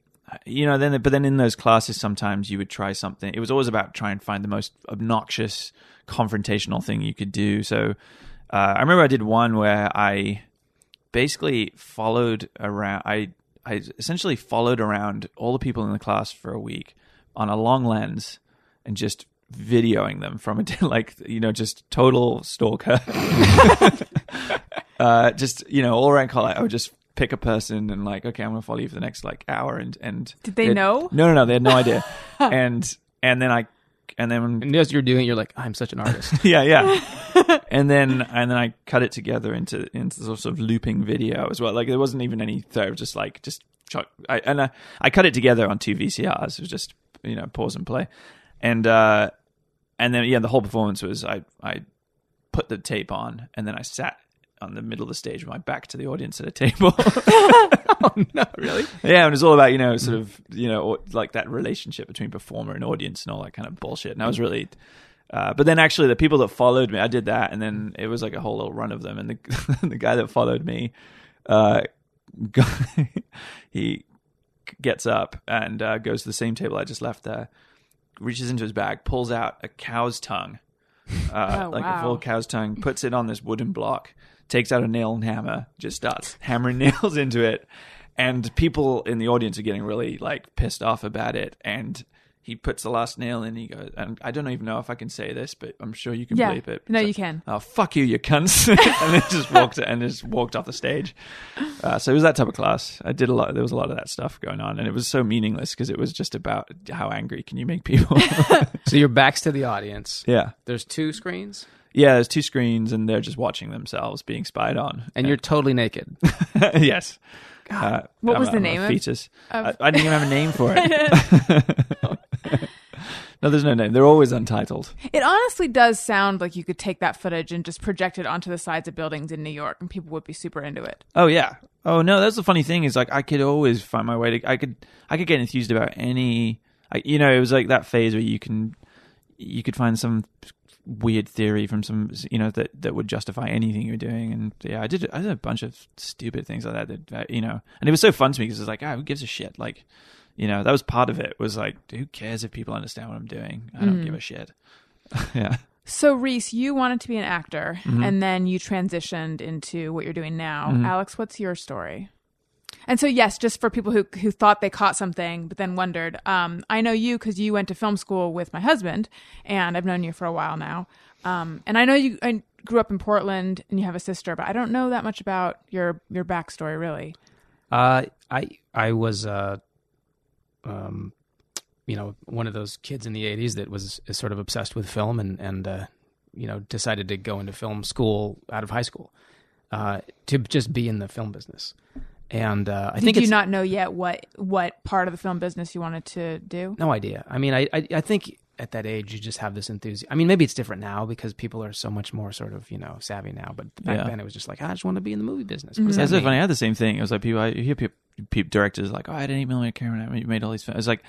you know, then but then in those classes, sometimes you would try something. It was always about trying to find the most obnoxious, confrontational thing you could do. So uh, I remember I did one where I basically followed around. I I essentially followed around all the people in the class for a week on a long lens and just videoing them from a like you know just total stalker. uh, just you know all around college, I would just pick a person and like okay, I'm gonna follow you for the next like hour and and Did they know? No, no, no, they had no idea. and and then I and then And as you're doing it, you're like, I'm such an artist. yeah, yeah. and then and then I cut it together into into sort of looping video as well. Like there wasn't even any third, just like just chuck. I, and I, I cut it together on two VCRs. It was just you know pause and play, and uh, and then yeah, the whole performance was I I put the tape on and then I sat on the middle of the stage with my back to the audience at a table. oh no, really? Yeah, and it's all about you know sort of you know like that relationship between performer and audience and all that kind of bullshit. And I was really, uh, but then actually the people that followed me, I did that, and then it was like a whole little run of them. And the the guy that followed me, uh, guy, he gets up and uh, goes to the same table I just left there, reaches into his bag, pulls out a cow's tongue, uh, Oh, like wow. a full cow's tongue, puts it on this wooden block, takes out a nail and hammer, just starts hammering nails into it. And people in the audience are getting really like pissed off about it. And he puts the last nail in. And he goes, and I don't even know if I can say this, but I'm sure you can Yeah. bleep it. No, It's you can. Oh fuck you, you cunts! and then just walked and just walked off the stage. Uh, so it was that type of class. I did a lot. There was a lot of that stuff going on, and it was so meaningless because it was just about how angry can you make people. So your back's to the audience. yeah, There's two screens, yeah. There's two screens, and they're just watching themselves being spied on. and you're totally naked. yes. Uh, What I'm was the I'm a name of- fetus? of- I, I didn't even have a name for it. No, there's no name. They're always untitled. It honestly does sound like you could take that footage and just project it onto the sides of buildings in New York, and people would be super into it. Oh yeah. Oh no, that's the funny thing is like I could always find my way to. I could I could get enthused about any. I, you know, it was like that phase where you can you could find some weird theory from some you know that that would justify anything you're doing and yeah i did i did a bunch of stupid things like that that you know and it was so fun to me because it's like ah who gives a shit like you know that was part of it was like who cares if people understand what i'm doing i don't give a shit yeah So, Rhys, you wanted to be an actor, Mm-hmm. and then you transitioned into what you're doing now. Alex, what's your story? And so, yes, just for people who who thought they caught something but then wondered, um, I know you because you went to film school with my husband, and I've known you for a while now. Um, and I know you I grew up in Portland, and you have a sister, but I don't know that much about your your backstory, really. Uh, I I was uh, um, you know, one of those kids in the '80s that was sort of obsessed with film and and uh, you know decided to go into film school out of high school uh, to just be in the film business. And uh, I Did think you not know yet what what part of the film business you wanted to do? no idea. I mean, I, I I think at that age you just have this enthusiasm. I mean, maybe it's different now because people are so much more sort of you know savvy now. But back Yeah. then it was just like I just want to be in the movie business. Mm-hmm. What does That's so funny. I had the same thing. It was like people. I hear people, people directors like, "Oh, I had an eight millimeter camera. and I made all these." Films. It's like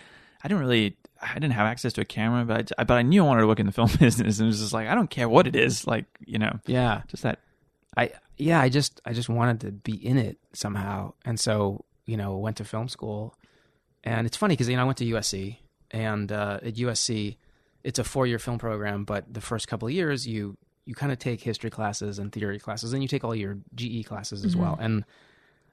I didn't really, I didn't have access to a camera, but I, but I knew I wanted to work in the film business, and it was just like I don't care what it is. Like you know, Yeah. just that. I yeah, I just I just wanted to be in it somehow, and so you know went to film school, and it's funny because you know I went to USC, and uh, at USC, it's a four year film program, but the first couple of years you you kind of take history classes and theory classes, and you take all your GE classes as well, and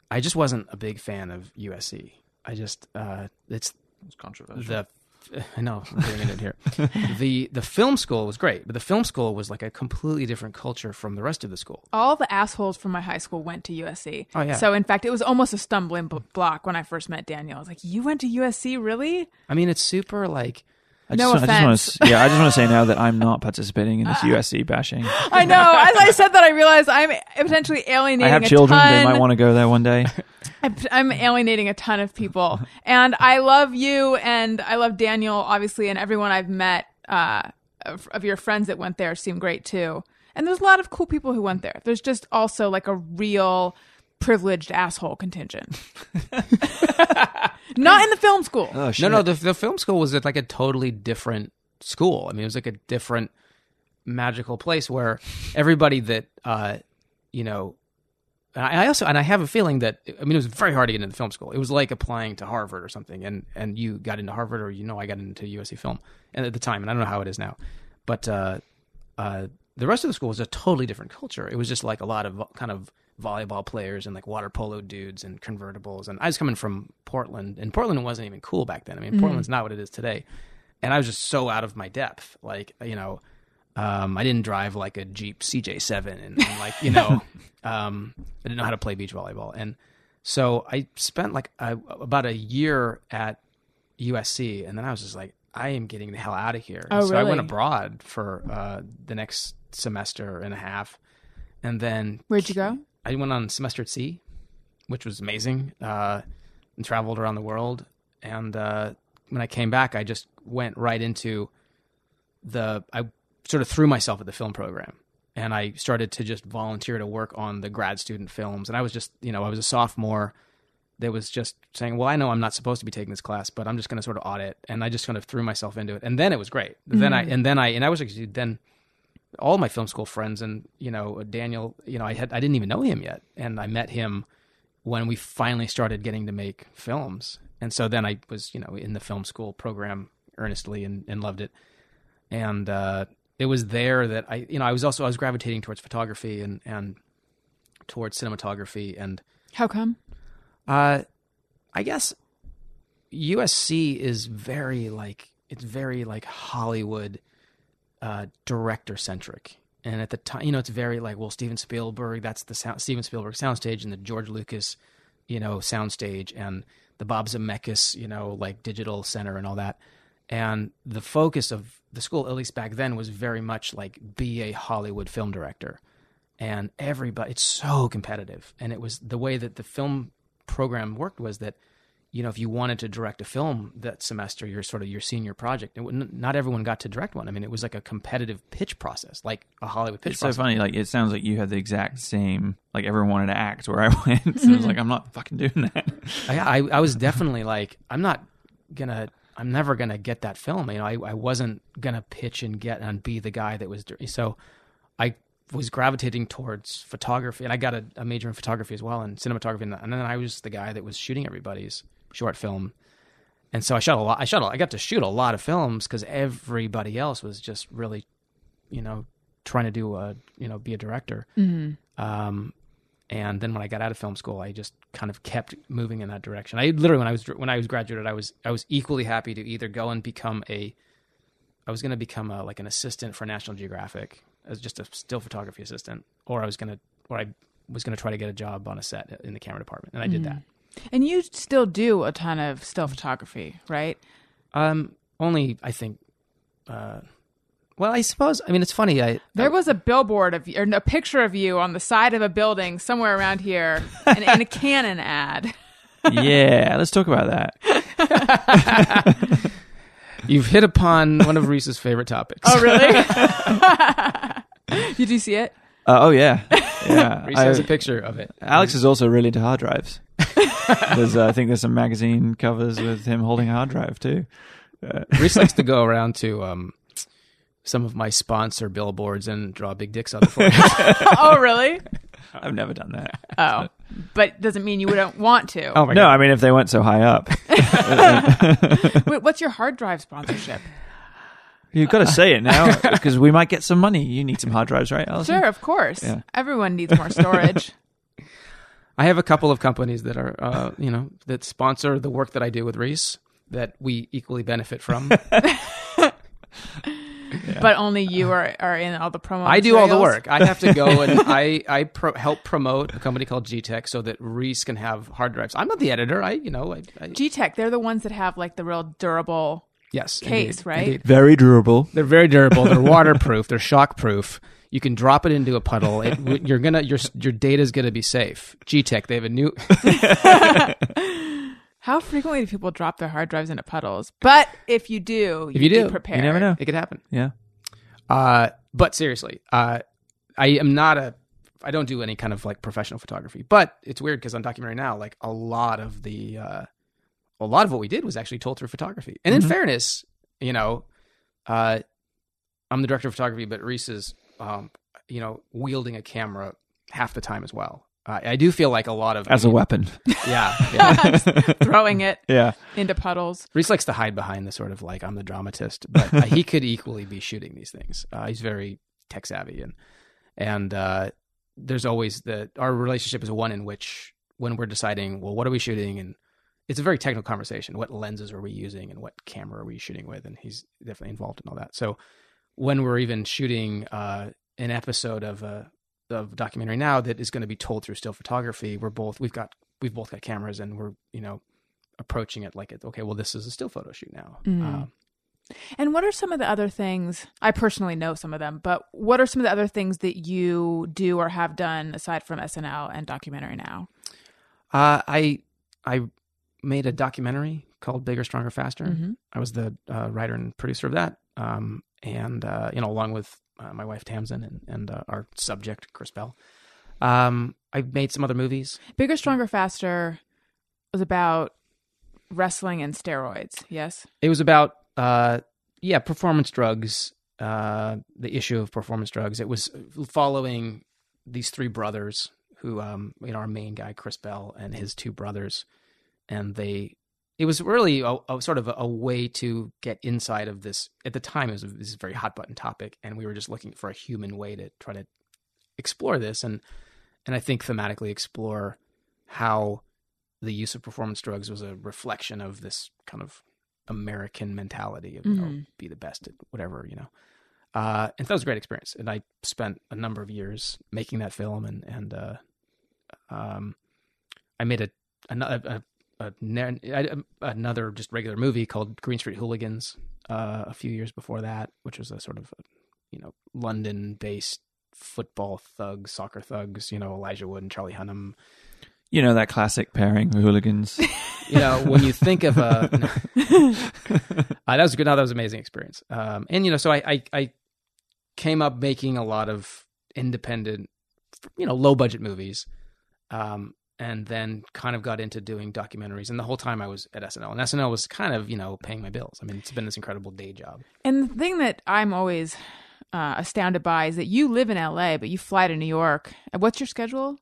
I just wasn't a big fan of USC. I just uh, it's It's controversial. the I know I'm bringing it here. the The film school was great, but the film school was like a completely different culture from the rest of the school. All the assholes from my high school went to USC. Oh, yeah. So in fact, it was almost a stumbling b- block when I first met Daniel. I was like, "You went to USC, really?" I mean, it's super like I No just, I just want to, yeah, I just want to say now that I'm not participating in this USC bashing. I know. As I said that, I realized I'm potentially alienating. I have a children; ton. they might want to go there one day. I'm, I'm alienating a ton of people, and I love you, and I love Daniel, obviously, and everyone I've met uh, of, of your friends that went there seem great too. And there's a lot of cool people who went there. There's just also like a real privileged asshole contingent. Not in the film school. Oh no, no. The the film school was at like a totally different school. I mean, it was like a different magical place where everybody that uh, you know. And I I also and I have a feeling that I mean it was very hard to get into the film school. It was like applying to Harvard or something, and and you got into Harvard or you know I got into USC Film, and at the time, and I don't know how it is now, but uh, uh, the rest of the school was a totally different culture. It was just like a lot of kind of volleyball players and like water polo dudes and convertibles. And I was coming from Portland, and Portland wasn't even cool back then. I mean, Portland's not what it is today. And I was just so out of my depth. Like, you know, um, I didn't drive like a Jeep CJ7 and, and like, you know, um, I didn't know how to play beach volleyball. And so I spent like a, about a year at USC, and then I was just like, I am getting the hell out of here. Oh, so I went abroad for uh, the next semester and a half, and then Where'd you go? I went on semester at sea, which was amazing, uh, and traveled around the world. And uh, when I came back, I just went right into the. I sort of threw myself at the film program, and I started to just volunteer to work on the grad student films. And I was just, you know, I was a sophomore that was just saying, "Well, I know I'm not supposed to be taking this class, but I'm just going to sort of audit." And I just kind of threw myself into it, and then it was great. Then I and then I and I was actually then all my film school friends and you know Daniel, you know I had I didn't even know him yet, and I met him when we finally started getting to make films, and so then I was you know in the film school program earnestly and, and loved it, and uh, it was there that I you know I was also I was gravitating towards photography and and towards cinematography. And How come? uh, I guess USC is very like it's very like Hollywood uh, director centric, and at the time, you know, it's very like well, Steven Spielberg. That's the sound, Steven Spielberg soundstage, and the George Lucas, you know, soundstage, and the Bob Zemeckis, you know, like digital center and all that. And the focus of the school, at least back then, was very much like be a Hollywood film director and everybody it's so competitive and it was the way that the film program worked was that you know if you wanted to direct a film that semester your sort of your senior project it wouldn't, everyone got to direct one i mean it was like a competitive pitch process like a hollywood pitch It's so funny. Like it sounds like you had the exact same. Like everyone wanted to act where I went. So I was mm-hmm. like, I'm not fucking doing that. I, I, I was definitely like, I'm not gonna, I'm never gonna get that film. You know, I, I wasn't gonna pitch and get and be the guy that was. dir- So, I was gravitating towards photography, and I got a, a major in photography as well and cinematography, and, and then I was the guy that was shooting everybody's short film. And so I shot a lot. I shot. A, I got to shoot a lot of films because everybody else was just really, you know, trying to do a, you know, be a director. Um, and then when I got out of film school, I just kind of kept moving in that direction. I literally, when I was when I was graduated, I was I was equally happy to either go and become a, I was going to become a like an assistant for National Geographic as just a still photography assistant, or I was going to, or I was going to try to get a job on a set in the camera department, and I did that. And you still do a ton of still photography, right? Um, only I think, uh, well, I suppose. I mean, it's funny. I There was a billboard of or a picture of you on the side of a building somewhere around here, and, in a Canon ad. yeah, let's talk about that. you've hit upon one of Rhys's favorite topics. Oh, really? Did you see it? Uh, oh yeah, yeah. Rhys I- has a picture of it. Alex is also really into hard drives. there's, uh, I think there's some magazine covers with him holding a hard drive too. Rhys likes to go around to um, some of my sponsor billboards and draw big dicks on the forehead. oh, really? I've never done that. Oh, but doesn't mean you wouldn't want to. oh my no, god! I mean if they went so high up, Wait, what's your hard drive sponsorship? you've got to say it now because we might get some money. You need some hard drives, right, Alison? Sure, of course. Yeah. Everyone needs more storage. I have a couple of companies that are, uh, you know, that sponsor the work that I do with Rhys. that we equally benefit from. But only you are, are in all the promo. I do all the work. I have to go and I I pro- help promote a company called GTech so that Rhys can have hard drives. I'm not the editor. I you know I, I G-Tech, they're the ones that have like the real durable. yes Case, indeed, right? indeed. Very durable. They're very durable. They're waterproof. They're shockproof. You can drop it into a puddle. It, you're gonna your your data's gonna be safe. GTech. They have a new. How frequently do people drop their hard drives into puddles? But if you do, If you be do, you prepared. You never know. It could happen. Yeah. Uh, but seriously, uh, I am not a. I don't do any kind of like professional photography. But it's weird because on documentary now, like a lot of the, uh, a lot of what we did was actually told through photography. And in fairness, you know, uh, I'm the director of photography, but Rhys is, um, you know, wielding a camera half the time as well. Uh, I do feel like a lot of As a weapon. yeah, yeah. Throwing it yeah. into puddles. Rhys likes to hide behind the sort of like I'm the dramatist, but uh, he could equally be shooting these things. Uh, he's very tech savvy, and and uh, there's always the our relationship is one in which when we're deciding, well, what are we shooting, and it's a very technical conversation. What lenses are we using, and what camera are we shooting with? And he's definitely involved in all that. So when we're even shooting uh, an episode of a of documentary now that is going to be told through still photography, we're both we've got we've both got cameras, and we're you know approaching it like it okay well this is a still photo shoot now Mm. uh, And what are some of the other things? I personally know some of them, but what are some of the other things that you do or have done aside from SNL and documentary now? uh, i i made a documentary called bigger stronger faster Mhm. i was the uh, writer and producer of that um, and uh, you know along with uh, my wife tamsin and, and uh, our subject chris bell um, i made some other movies Bigger, Stronger, Faster was about wrestling and steroids. Yes. it was about uh, yeah performance drugs uh, the issue of performance drugs it was following these three brothers who um, you know our main guy chris bell and his two brothers and they it was really a, a sort of a, a way to get inside of this at the time it was a, this is a very hot button topic and we were just looking for a human way to try to explore this and and i think thematically explore how the use of performance drugs was a reflection of this kind of American mentality of you know Mhm. be the best at whatever you know. Uh, and that was a great experience. And I spent a number of years making that film, and and uh, um, I made a another a, a, a, another just regular movie called Green Street Hooligans uh, a few years before that, which was a sort of you know London based football thugs, soccer thugs. You know Elijah Wood and Charlie Hunnam. You know that classic pairing, hooligans. you know when you think of a uh, that was good no, that was an amazing experience um and you know so I, I i came up making a lot of independent you know low budget movies um and then kind of got into doing documentaries and the whole time i was at snl and snl was kind of you know paying my bills i mean it's been this incredible day job And the thing that I'm always uh, astounded by is that you live in LA, but you fly to New York. What's your schedule?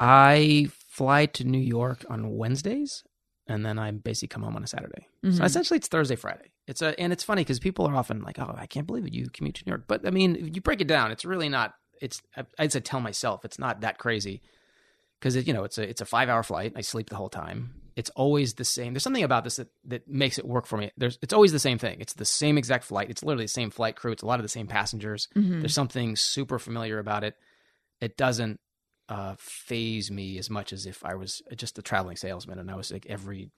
i fly to new york on wednesdays and then i basically come home on a saturday Mm-hmm. So essentially, it's Thursday, Friday. It's a, and it's funny because people are often like, "Oh, I can't believe it, you commute to New York." But I mean, if you break it down, it's really not. It's I'd say tell myself it's not that crazy because it, you know it's a it's a five hour flight. I sleep the whole time. It's always the same. There's something about this that, that makes it work for me. There's it's always the same thing. It's the same exact flight. It's literally the same flight crew. It's a lot of the same passengers. There's something super familiar about it. It doesn't uh, phase me as much as if I was just a traveling salesman and I was like every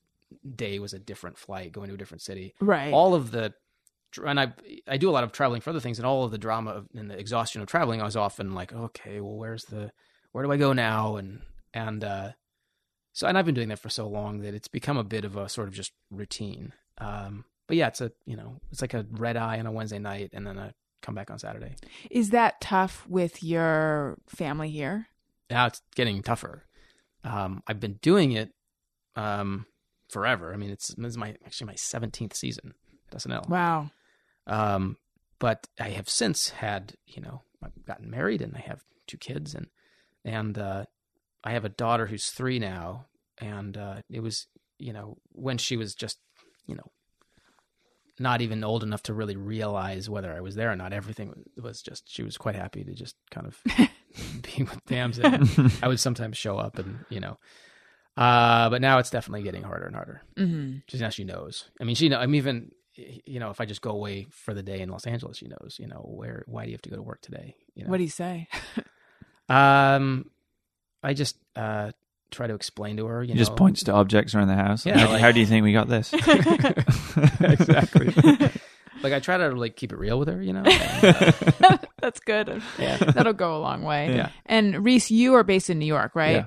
day was a different flight going to a different city. Right. All of the and I I do a lot of traveling for other things and all of the drama of, and the exhaustion of traveling I was often like okay well where's the where do I go now and and uh so and I've been doing that for so long that it's become a bit of a sort of just routine. Um but yeah it's a you know it's like a red eye on a Wednesday night and then I come back on Saturday. Is that tough with your family here? now it's getting tougher. Um, I've been doing it um, forever. I mean, it's this is my actually my seventeenth season at SNL. Wow. Um, but I have since had you know I've gotten married and I have two kids and and uh, I have a daughter who's three now. And uh, it was you know when she was just you know not even old enough to really realize whether I was there or not. Everything was just she was quite happy to just kind of be with Tamsin. I would sometimes show up and you know, Uh, but now it's definitely getting harder and harder. Mm-hmm. Just now she knows. I mean, she know. I'm even, you know, if I just go away for the day in Los Angeles, she knows. You know, where? Why do you have to go to work today? You know. What do you say? Um, I just uh try to explain to her. You He know, just points to objects around the house. Yeah, how, like- how do you think we got this? exactly. like I try to like keep it real with her. You know. And, uh, That's good. yeah. That'll go a long way. Yeah. And Rhys, you are based in New York, right?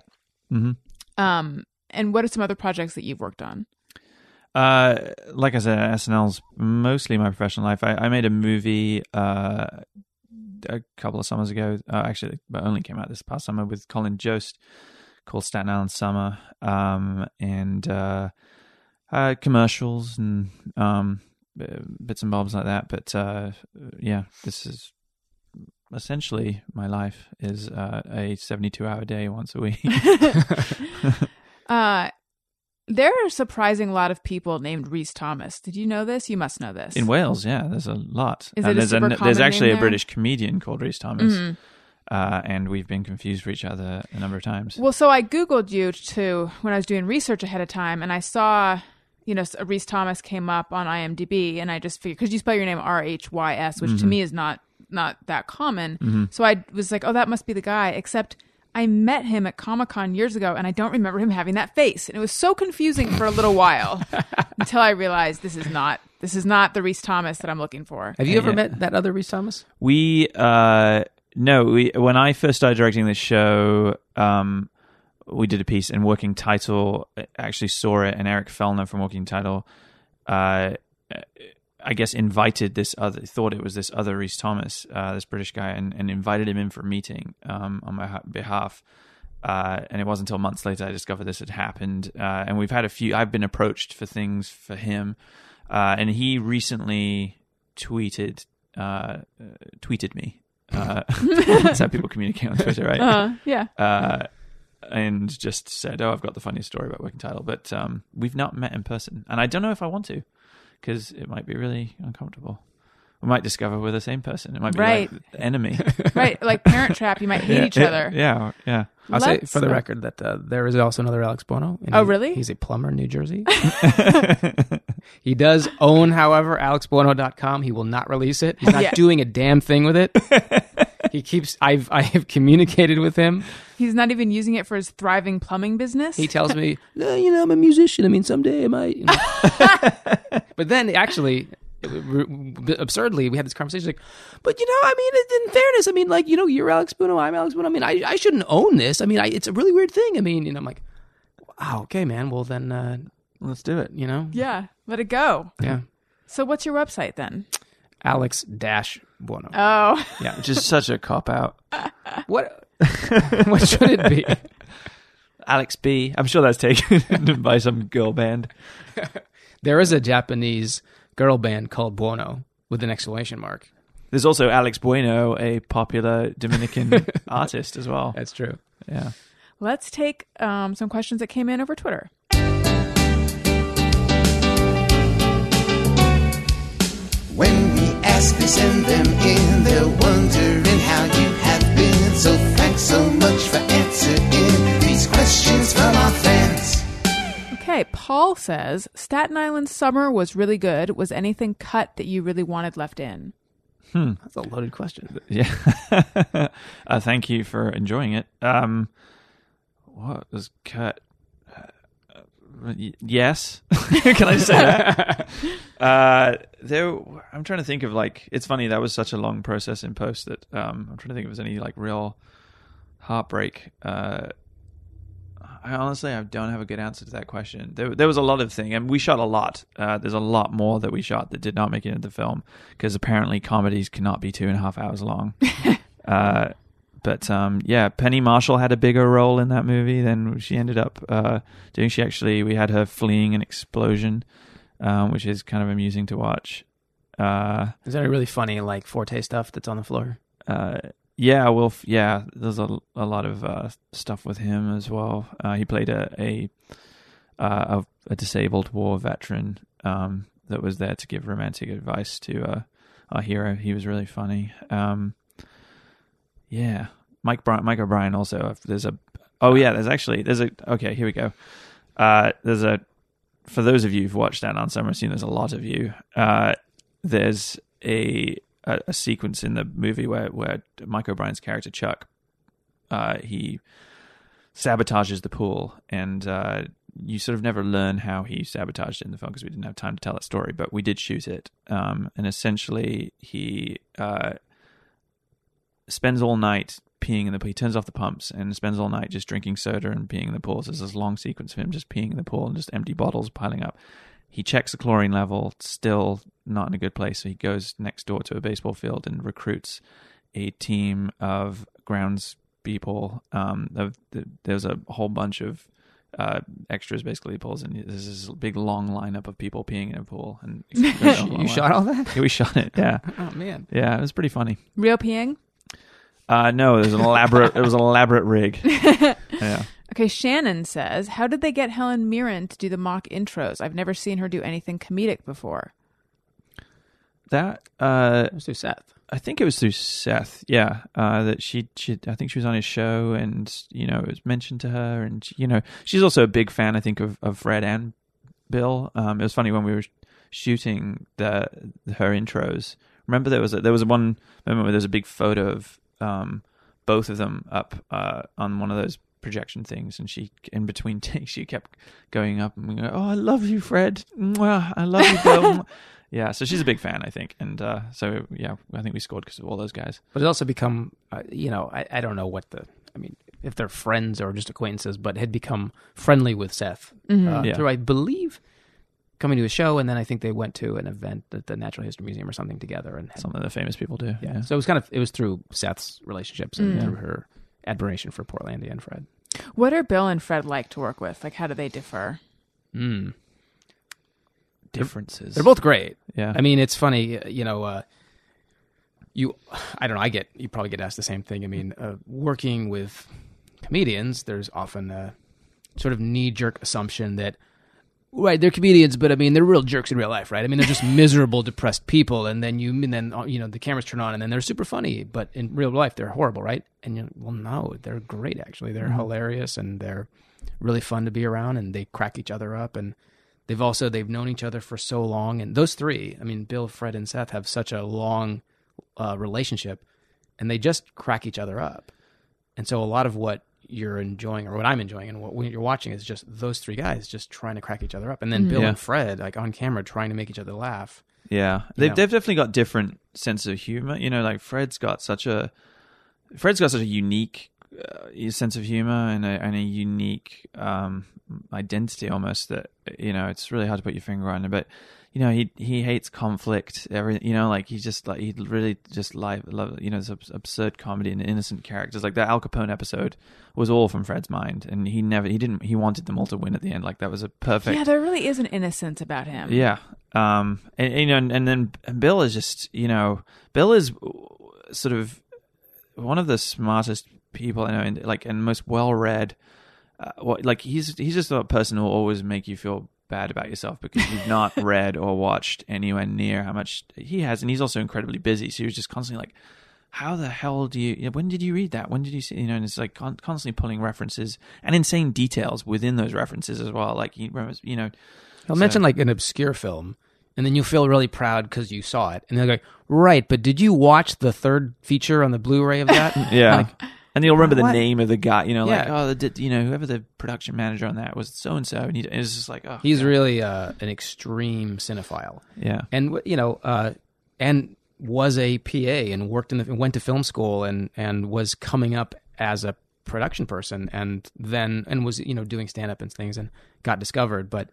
Yeah. hmm Um, and what are some other projects that you've worked on? Uh, like I said, SNL's mostly my professional life. I, I made a movie uh, a couple of summers ago. Uh, actually, but only came out this past summer with Colin Jost called Staten Island Summer, um, and uh, uh, commercials and um, bits and bobs like that. But uh, yeah, this is essentially my life is uh, a seventy-two hour day once a week. Uh, there are a surprising lot of people named Rhys Thomas. Did you know this? You must know this. In Wales, yeah, there's a lot. Is and it a there's, super there's common actually name a there? British comedian called Rhys Thomas, Mhm. uh, and we've been confused for each other a number of times. Well, so I Googled you too when I was doing research ahead of time, and I saw, you know, Rhys Thomas came up on IMDb, and I just figured because you spell your name R H Y S, which Mm-hmm. to me is not not that common. So I was like, oh, that must be the guy. Except I met him at Comic Con years ago, and I don't remember him having that face, and it was so confusing for a little while until I realized this is not this is not the Rhys Thomas that I'm looking for. Have you ever Yeah. met that other Rhys Thomas? We uh, no, we when I first started directing this show, um, we did a piece and Working Title actually saw it, and Eric Fellner from Working Title, uh, I guess invited this other thought it was this other Rhys Thomas, uh, this British guy, and, and invited him in for a meeting um, on my behalf. Uh, and it wasn't until months later I discovered this had happened. Uh, and we've had a few. I've been approached for things for him, uh, and he recently tweeted uh, tweeted me. Uh, that's how people communicate on Twitter, right? Uh, yeah. uh, and just said, "Oh, I've got the funniest story about working title," but um, we've not met in person, and I don't know if I want to because it might be really uncomfortable. We might discover we're the same person. It might be Right. like the enemy. right, like Parent Trap, you might hate Yeah, each yeah, other. Yeah, yeah. I'll say Let's- for the record that uh, there is also another Alex Buono. and Oh, he- really? He's a plumber in New Jersey. he does own, however, AlexBuono.com. He will not release it. He's not Yeah. doing a damn thing with it. He keeps. I've I have communicated with him. He's not even using it for his thriving plumbing business. He tells me, "No, you know, I'm a musician. I mean, someday I might." you know." but then, actually, absurdly, we had this conversation like, "But you know, I mean, in fairness, I mean, like, you know, you're Alex Buono, I'm Alex Buono. I mean, I, I shouldn't own this. I mean, I, it's a really weird thing. I mean, you know, I'm like, wow, okay, man. Well, then, uh, Let's do it. you know, yeah, let it go. yeah, So, what's your website then? Alex dash Buono. Oh, yeah, Just such a cop out. what? what should it be? Alex B. I'm sure that's taken by some girl band. There is a Japanese girl band called Buono with an exclamation mark. There's also Alex Bueno, a popular Dominican artist as well. That's true. Yeah. let's take um, some questions that came in over Twitter. When we ask, they send them in. They're wondering how you have been. So thanks so much for answering these questions from our fans. Okay, Paul says Staten Island summer was really good. Was anything cut that you really wanted left in? Hmm. That's a loaded question. Yeah. uh, thank you for enjoying it. Um, what was cut? Yes. Can I say that? uh, there. I'm trying to think of like. It's funny that was such a long process in post that um, I'm trying to think if there's any like real heartbreak. Uh, I honestly I don't have a good answer to that question. There, there was a lot of thing, and we shot a lot. Uh, there's a lot more that we shot that did not make it into the film because apparently comedies cannot be two and a half hours long. uh, but um, yeah, Penny Marshall had a bigger role in that movie than she ended up uh, doing. She actually we had her fleeing an explosion, um, which is kind of amusing to watch. Uh, Is there any really funny like Forte stuff that's on the floor? uh, yeah, well, yeah, there's a, a lot of uh, stuff with him as well. Uh, he played a a, uh, a a disabled war veteran um, that was there to give romantic advice to uh, our hero. He was really funny. Um, yeah, Mike Bri- Mike O'Brien also. There's a Oh yeah, there's actually there's a okay. Here we go. Uh, there's a for those of you who've watched that on Summer, assume there's a lot of you. Uh, there's a, a a sequence in the movie where where Mike O'Brien's character Chuck, uh, he sabotages the pool, and uh, you sort of never learn how he sabotaged it in the film because we didn't have time to tell that story, but we did shoot it. Um, and essentially, he uh, spends all night peeing in the pool. He turns off the pumps and spends all night just drinking soda and peeing in the pool. So there's this long sequence of him just peeing in the pool and just empty bottles piling up. He checks the chlorine level, still not in a good place. So he goes next door to a baseball field and recruits a team of grounds people. Um, of the, there's a whole bunch of uh, extras basically pulls and there's this big long lineup of people peeing in a pool and you shot all that? yeah, we shot it yeah Oh man. yeah it was pretty funny Real peeing? Uh no it was an elaborate it was an elaborate rig yeah Okay, Shannon says, How did they get Helen Mirren to do the mock intros? I've never seen her do anything comedic before. that uh Let's do Seth. I think it was through Seth, yeah. Uh, that she, she, I think she was on his show, and you know, it was mentioned to her, and you know, she's also a big fan, I think, of, of Fred and Bill. Um, it was funny when we were shooting the her intros. Remember there was a, there was one moment where there was a big photo of um, both of them up uh, on one of those projection things, and she, in between takes, she kept going up and going, "Oh, I love you, Fred. Mwah, I love you, Bill." yeah, so she's a big fan, I think, and uh, so yeah, I think we scored because of all those guys. But it's also become, uh, you know, I, I don't know what the, I mean, if they're friends or just acquaintances, but had become friendly with Seth uh, Yeah. through, I believe, coming to a show, and then I think they went to an event at the Natural History Museum or something together, and had, Something that famous people do. yeah. Yeah. So it was kind of, it was through Seth's relationships and through her admiration for Portlandia and Fred. What are Bill and Fred like to work with? Like, how do they differ? Mm. Differences. They're both great. Yeah. I mean, it's funny, uh, you know, uh, you, I don't know, I get, you probably get asked the same thing. I mean, uh, working with comedians, there's often a sort of knee jerk assumption that, right, they're comedians, but I mean, they're real jerks in real life, right? I mean, they're just miserable, depressed people. And then you, and then, you know, the cameras turn on and then they're super funny, but in real life, they're horrible, right? And you're, well, no, they're great, actually. They're hilarious and they're really fun to be around and they crack each other up. And, They've also they've known each other for so long, and those three, I mean, Bill, Fred, and Seth have such a long uh, relationship, and they just crack each other up. And so, a lot of what you're enjoying, or what I'm enjoying, and what you're watching, is just those three guys just trying to crack each other up, and then Bill Yeah. and Fred, like on camera, trying to make each other laugh. Yeah, they've they've definitely got different sense of humor. You know, like Fred's got such a Fred's got such a unique uh, sense of humor and a, and a unique um, identity almost that you know it's really hard to put your finger on it. But you know, he he hates conflict. Every you know, like he just like he really just like love you know this absurd comedy and innocent characters. Like that Al Capone episode was all from Fred's mind, and he never he didn't he wanted them all to win at the end. Like that was a perfect Yeah, there really is an innocence about him. yeah. Um, and, you know, and, and then Bill is just, you know, Bill is sort of one of the smartest people I know, and like, and most well-read. Uh, what, like he's he's just a person who will always make you feel bad about yourself because you've not read or watched anywhere near how much he has, and he's also incredibly busy. So he was just constantly like, "How the hell do you? When did you read that? When did you see?" You know, and it's like con- constantly pulling references and insane details within those references as well. Like he remembers, you know, He'll So- mention like an obscure film, and then you'll feel really proud because you saw it, and they're like, "Right, but did you watch the third feature on the Blu-ray of that?" Yeah. Like, and you'll remember the What? name of the guy, you know, like, Yeah. oh, the, you know, whoever the production manager on that was so and so. And he, it's just like, oh, He's really uh, an extreme cinephile. yeah. and you know, uh, and was a PA and worked in the went to film school and and was coming up as a production person and then and was you know doing stand up and things and got discovered, but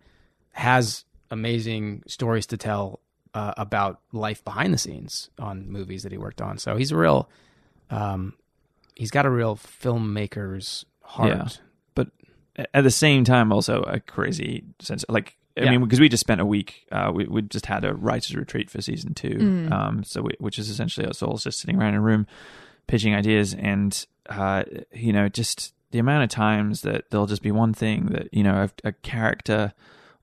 has amazing stories to tell uh, about life behind the scenes on movies that he worked on. So he's a real, um, he's got a real filmmaker's heart. Yeah. But at the same time, also a crazy sense. Like, I Yeah. mean, because we just spent a week, uh, we we just had a writers' retreat for season two, um, so we, which is essentially us all just sitting around in a room pitching ideas, and uh, you know, just the amount of times that there'll just be one thing that you know a, a character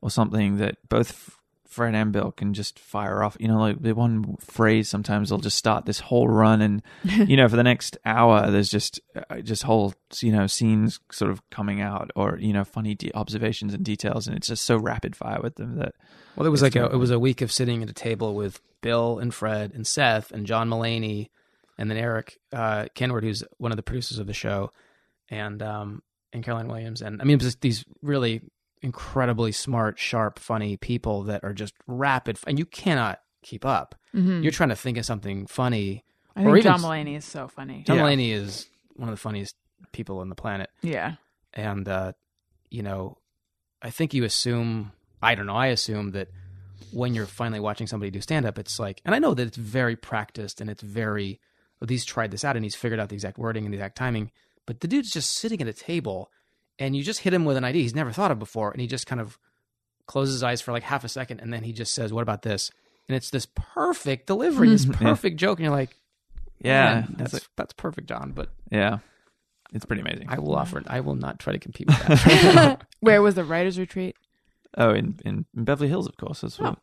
or something that both Fred and Bill can just fire off. You know, like the one phrase sometimes they'll just start this whole run, and you know, for the next hour, there's just uh, just whole you know scenes sort of coming out, or you know, funny de- observations and details, and it's just so rapid fire with them that Well, it was like a, it was a week of sitting at a table with Bill and Fred and Seth and John Mulaney, and then Eric uh, Kenward, who's one of the producers of the show, and um, and Caroline Williams, and I mean, it was just these really incredibly smart, sharp, funny people that are just rapid, and you cannot keep up. Mhm. You're trying to think of something funny. I or think even- John Mulaney is so funny. John Yeah. Mulaney is one of the funniest people on the planet Yeah. and uh, you know, I think you assume. I don't know. I assume that when you're finally watching somebody do stand up, it's like, and I know that it's very practiced and it's very. Well, he's tried this out and he's figured out the exact wording and the exact timing. But the dude's just sitting at a table, and you just hit him with an idea he's never thought of before, and he just kind of closes his eyes for like half a second, and then he just says, "What about this?" And it's this perfect delivery, this perfect joke, and you're like, yeah, that's like- that's perfect, John." But yeah, it's pretty amazing. I will offer. It. I will not try to compete with that. Where was the writers' retreat? Oh, in, in in Beverly Hills, of course. That's what,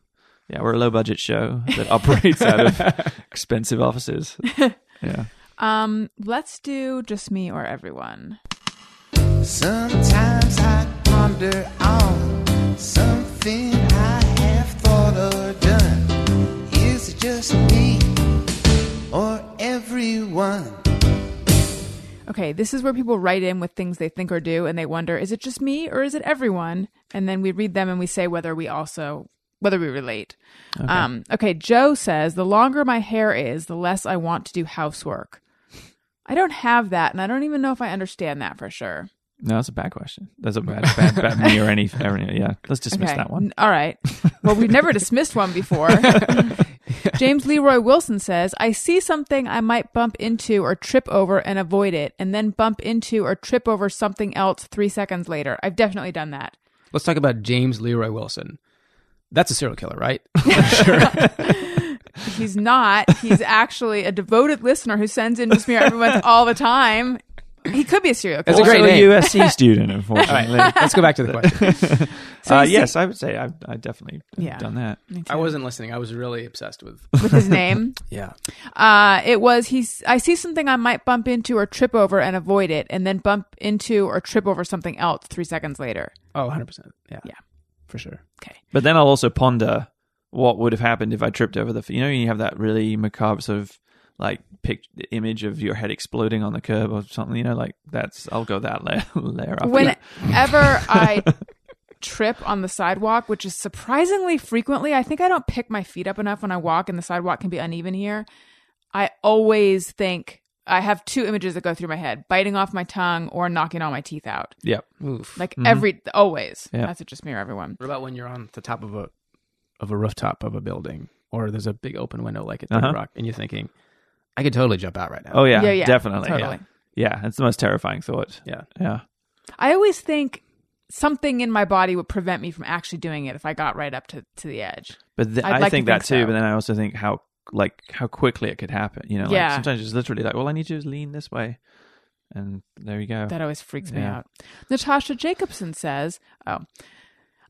Yeah, we're a low budget show that operates out of expensive offices. Yeah. Um, let's do just me or everyone. Sometimes I ponder on something I have thought or done. Is it just me or everyone? Okay, this is where people write in with things they think or do, and they wonder, is it just me or is it everyone? And then we read them and we say whether we also whether we relate. Okay. Um, okay, Joe says the longer my hair is, the less I want to do housework. I don't have that, and I don't even know if I understand that for sure. No, that's a bad question. That's a bad, bad, bad me or any, any. Yeah, let's dismiss Okay. that one. All right. Well, we've never dismissed one before. James Leroy Wilson says, I see something I might bump into or trip over and avoid it, and then bump into or trip over something else three seconds later. I've definitely done that. Let's talk about James Leroy Wilson. That's a serial killer, right? He's not. He's actually a devoted listener who sends in just me everyone all the time. He could be a serial That's a killer. Also great a name. USC student, unfortunately. Let's go back to the question. So uh, you see- yes, I would say I've, I definitely have Yeah. done that. I wasn't listening. I was really obsessed with. with his name. Yeah. Uh, it was he's. I see something I might bump into or trip over and avoid it, and then bump into or trip over something else three seconds later. Oh, 100 percent. Yeah. Yeah. For sure. Okay. But then I'll also ponder what would have happened if I tripped over the. You know, you have that really macabre sort of like pic- the image of your head exploding on the curb or something. You know, like that's. I'll go that layer. layer after that. Whenever I trip on the sidewalk, which is surprisingly frequently, I think I don't pick my feet up enough when I walk, and the sidewalk can be uneven here. I always think I have two images that go through my head: biting off my tongue or knocking all my teeth out. Yep. Oof. Like every always. Yeah. That's just me or everyone. What about when you're on the top of a of a rooftop of a building, or there's a big open window like at Third Uh-huh. Rock, and you're thinking, I could totally jump out right now. Oh yeah, Yeah, yeah, definitely. totally. Yeah. yeah, it's the most terrifying thought. yeah. Yeah. I always think something in my body would prevent me from actually doing it if I got right up to, to the edge. But th- I'd I like to think that think too. so. But then I also think how like how quickly it could happen. You know, like Yeah. sometimes it's literally like, all I need to do is lean this way, and there you go. That always freaks me Yeah. out. Natasha Jacobson says, Oh,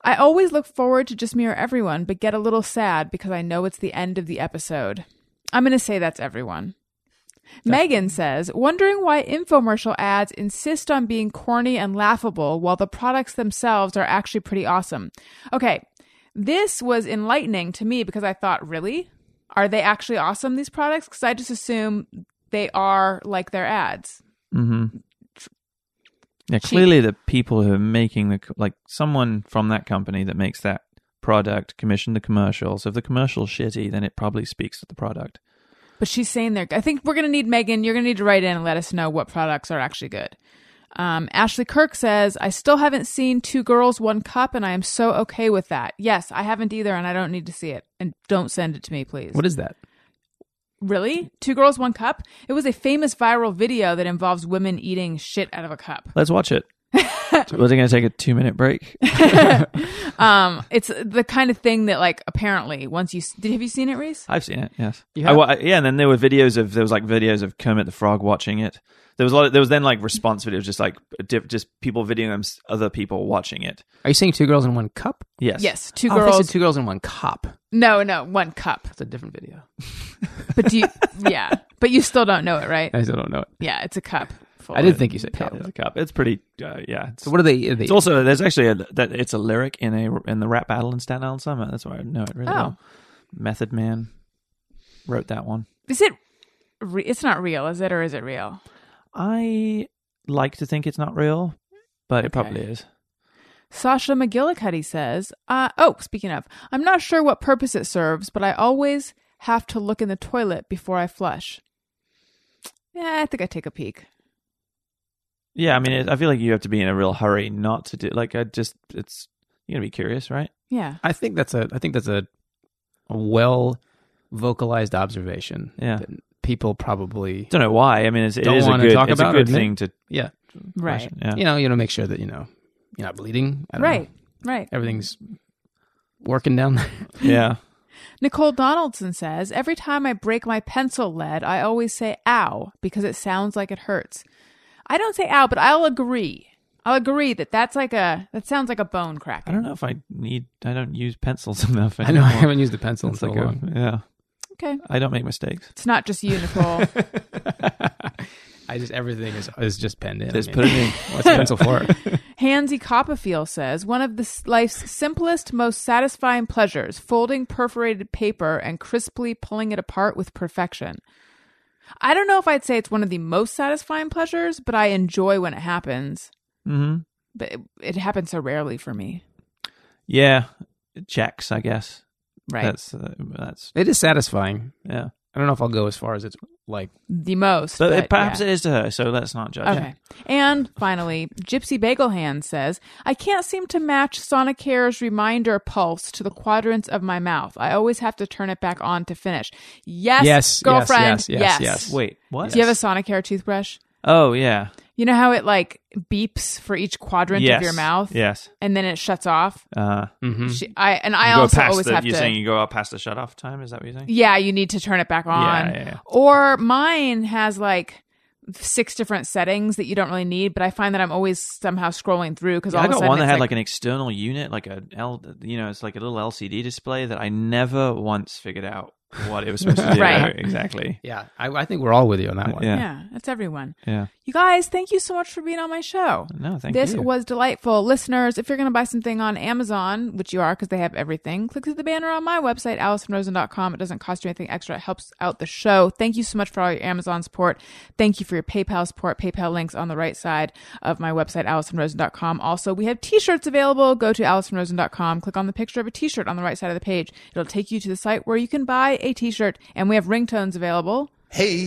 I always look forward to Just Me or Everyone, but get a little sad because I know it's the end of the episode. I'm going to say that's everyone. Megan says, wondering why infomercial ads insist on being corny and laughable while the products themselves are actually pretty awesome. Okay, this was enlightening to me because I thought, really? Are they actually awesome, these products? Because I just assume they are like their ads. hmm Yeah, clearly the people who are making the like someone from that company that makes that product commissioned the commercials. If the commercial's shitty, then it probably speaks to the product. But she's saying there. I think we're going to need Megan. You're going to need to write in and let us know what products are actually good. Um, Ashley Kirk says, I still haven't seen Two Girls, One Cup, and I am so okay with that. Yes, I haven't either, and I don't need to see it. And don't send it to me, please. What is that? really? Two Girls, One Cup? It was a famous viral video that involves women eating shit out of a cup. Let's watch it. Was it going to take a two minute break? um, it's the kind of thing that like apparently once you did have you seen it, Rhys? I've seen it. Yes. You I have? wa- yeah, and then there were videos of there was like videos of Kermit the Frog watching it. There was a lot. Of, there was then like response videos, just like diff, just people videoing them, other people watching it. Are you saying two girls in one cup? Yes. Yes, two Oh, I girls. said two girls in one cup. no, no, one cup. That's a different video. But do you? yeah, but you still don't know it, right? I still don't know it. Yeah, it's a cup. I did think you said Cup. cup. It's a cup. It's pretty. Uh, yeah. It's, So what are they? Are they it's also there's actually a that it's a lyric in a in the rap battle in Staten Island Summer. That's why I know it really Oh. well. Method Man wrote that one. Is it? Re- it's not real, is it, or is it real? I like to think it's not real, but it probably is. Sasha McGillicuddy says, uh, oh, speaking of, I'm not sure what purpose it serves, but I always have to look in the toilet before I flush. Yeah, I think I take a peek. Yeah, I mean, it, I feel like you have to be in a real hurry not to do. Like, I just, it's you're gonna be curious, right? Yeah. I think that's a. I think that's a, a well vocalized observation. Yeah. that people probably Don't know why. I mean, it's, it Don't a wanna good, talk it's a about or good admit. thing to yeah Right. question. Yeah. you know you know make sure that you know you're not bleeding. I don't know. Right. Right. Everything's working down there. yeah. Nicole Donaldson says, Every time I break my pencil lead, I always say ow because it sounds like it hurts. I don't say ow, but I'll agree. I'll agree that that's like a, that sounds like a bone cracking. I don't know if I need. I don't use pencils enough. I know I haven't used the pencil in so like a- long. yeah. Okay. I don't make mistakes. It's not just you, Nicole. I just everything is is just penned in. Just I put it in. What's the pencil for? Hansy Copperfield says, One of the s- life's simplest, most satisfying pleasures, folding perforated paper and crisply pulling it apart with perfection. I don't know if I'd say it's one of the most satisfying pleasures, but I enjoy when it happens. hmm But it, it happens so rarely for me. Yeah. It checks. I guess. Right. That's uh, that's It is satisfying. yeah. I don't know if I'll go as far as it's like. the most. But, but perhaps yeah. it is to her. So let's not judge. Okay. And finally, Gypsy Bagel Hand says, I can't seem to match Sonicare's reminder pulse to the quadrants of my mouth. I always have to turn it back on to finish. Yes, Yes, yes, girlfriend. yes, yes, yes. Wait. What? Do you have a Sonicare toothbrush? Oh yeah. You know how it like beeps for each quadrant yes. of your mouth, Yes. and then it shuts off. Uh, mhm. She, I and I you go also past always the, have You're to. saying you go up past the shut off time? Is that what you're saying? yeah, you need to turn it back on. Yeah, yeah, yeah. Or mine has like six different settings that you don't really need, but I find that I'm always somehow scrolling through because Yeah, all I of a got sudden one that it's had like, an external unit, like a L, you know, it's like a little LCD display that I never once figured out what it was supposed to do. Right. Exactly. Yeah, I, I think we're all with you on that one. Yeah. yeah, it's everyone. Yeah. You guys, thank you so much for being on my show. No, thank this you. This was delightful. Listeners, if you're going to buy something on Amazon, which you are because they have everything, click through the banner on my website, AlisonRosen.com. It doesn't cost you anything extra. It helps out the show. Thank you so much for all your Amazon support. Thank you for your PayPal support. PayPal links on the right side of my website, AlisonRosen.com. Also, we have t-shirts available. Go to AlisonRosen.com. Click on the picture of a t-shirt on the right side of the page. It'll take you to the site where you can buy a t-shirt. And we have ringtones available. Hey,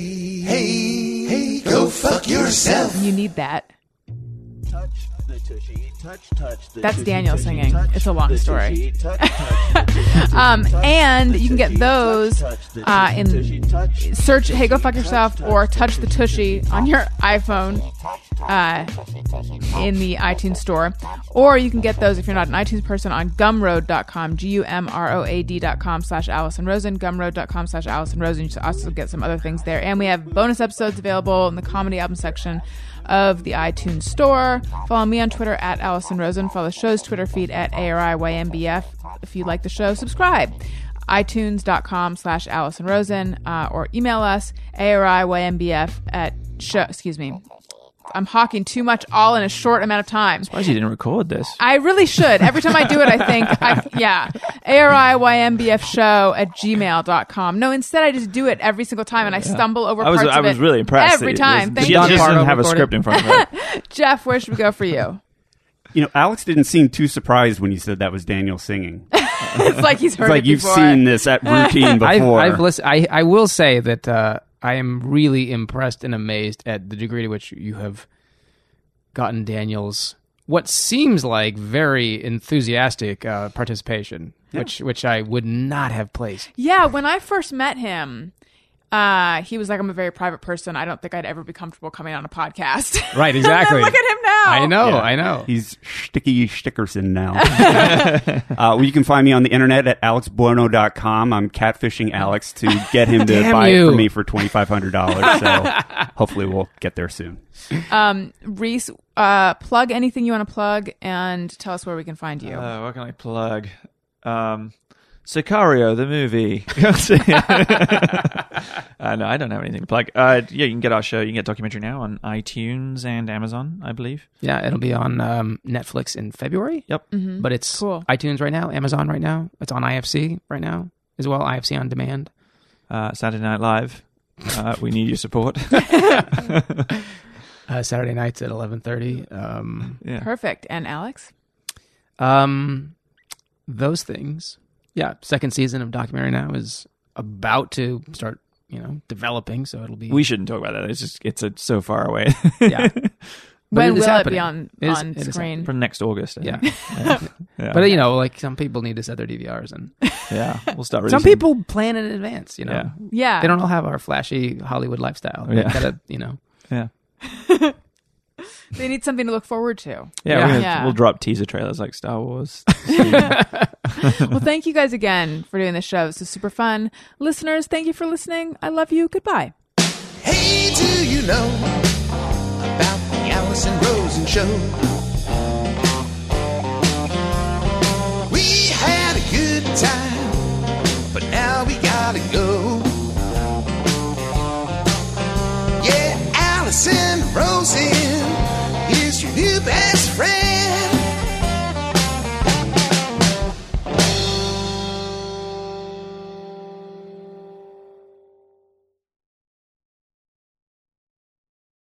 hey, hey, go fuck yourself. You need that. Touch the tushy, touch, touch the That's Daniel singing. It's a long story. Um, and you can get those touch, touch the uh, in search "Hey Go Fuck Yourself" or "Touch the Tushy" on your iPhone uh, in the iTunes store, or you can get those if you're not an iTunes person on Gumroad.com, G-U-M-R-O-A-D.com slash Alison Rosen, Gumroad.com slash Alison Rosen. You can also get some other things there, and we have bonus episodes available in the comedy album section of the iTunes store. Follow me on Twitter at Alison Rosen. Follow the show's Twitter feed at ARIYMBF. If you like the show, subscribe itunes.com slash Alison Rosen uh, or email us ARIYMBF at show, excuse me. I'm hawking too much all in a short amount of time. Why you didn't record this? I really should. Every time I do it, I think, I, yeah, ARIYMBF show at gmail.com. No, instead I just do it every single time and I stumble over I was parts I of was it really impressed. Every that- time. that- Thank she you. just Don doesn't have a script in front of her. Jeff, where should we go for you? You know, Alex didn't seem too surprised when you said that was Daniel singing. It's like he's heard It's like it you've before. seen this at routine I've, before. I've listened. I, I will say that uh, I am really impressed and amazed at the degree to which you have gotten Daniel's what seems like very enthusiastic uh, participation, which which I would not have placed. Yeah, when I first met him, Uh, he was like, I'm a very private person. I don't think I'd ever be comfortable coming on a podcast. Right, exactly. look at him now. I know, Yeah. I know. He's Sticky Stickerson now. uh, well, you can find me on the internet at alexbuono.com. I'm catfishing Alex to get him to Damn buy it for me for $2,500. So hopefully we'll get there soon. Um, Rhys, uh, plug anything you want to plug and tell us where we can find you. Uh, what can I plug? Um, Sicario, the movie. uh, no, I don't have anything to plug. Uh, yeah, you can get our show. You can get documentary now on iTunes and Amazon, I believe. Yeah, it'll be on um, Netflix in February. Yep. But it's Cool. iTunes right now, Amazon right now. It's on IFC right now as well. IFC on demand. Uh, Saturday Night Live. Uh, we need your support. Uh, Saturday nights at eleven thirty. Um, yeah. Perfect. And Alex? um, those things. Yeah, second season of documentary now is about to start. You know, developing. So it'll be. We shouldn't talk about that. It's just it's so far away. yeah. But when it will is it be on, It is- on it is screen? from next August. I Yeah. yeah. But you know, like some people need to set their DVRs, and yeah, we'll start. some people plan in advance. You know, Yeah. yeah. they don't all have our flashy Hollywood lifestyle. Yeah. gotta, you know. Yeah. They need something to look forward to. Yeah, Yeah. We're gonna, Yeah. we'll drop teaser trailers like Star Wars. well, thank you guys again for doing the show. This is super fun. Listeners, thank you for listening. I love you. Goodbye. Hey, do you know about the Alison Rosen show? We had a good time, but now we gotta go. Yeah, Alison Rosen is your new best friend.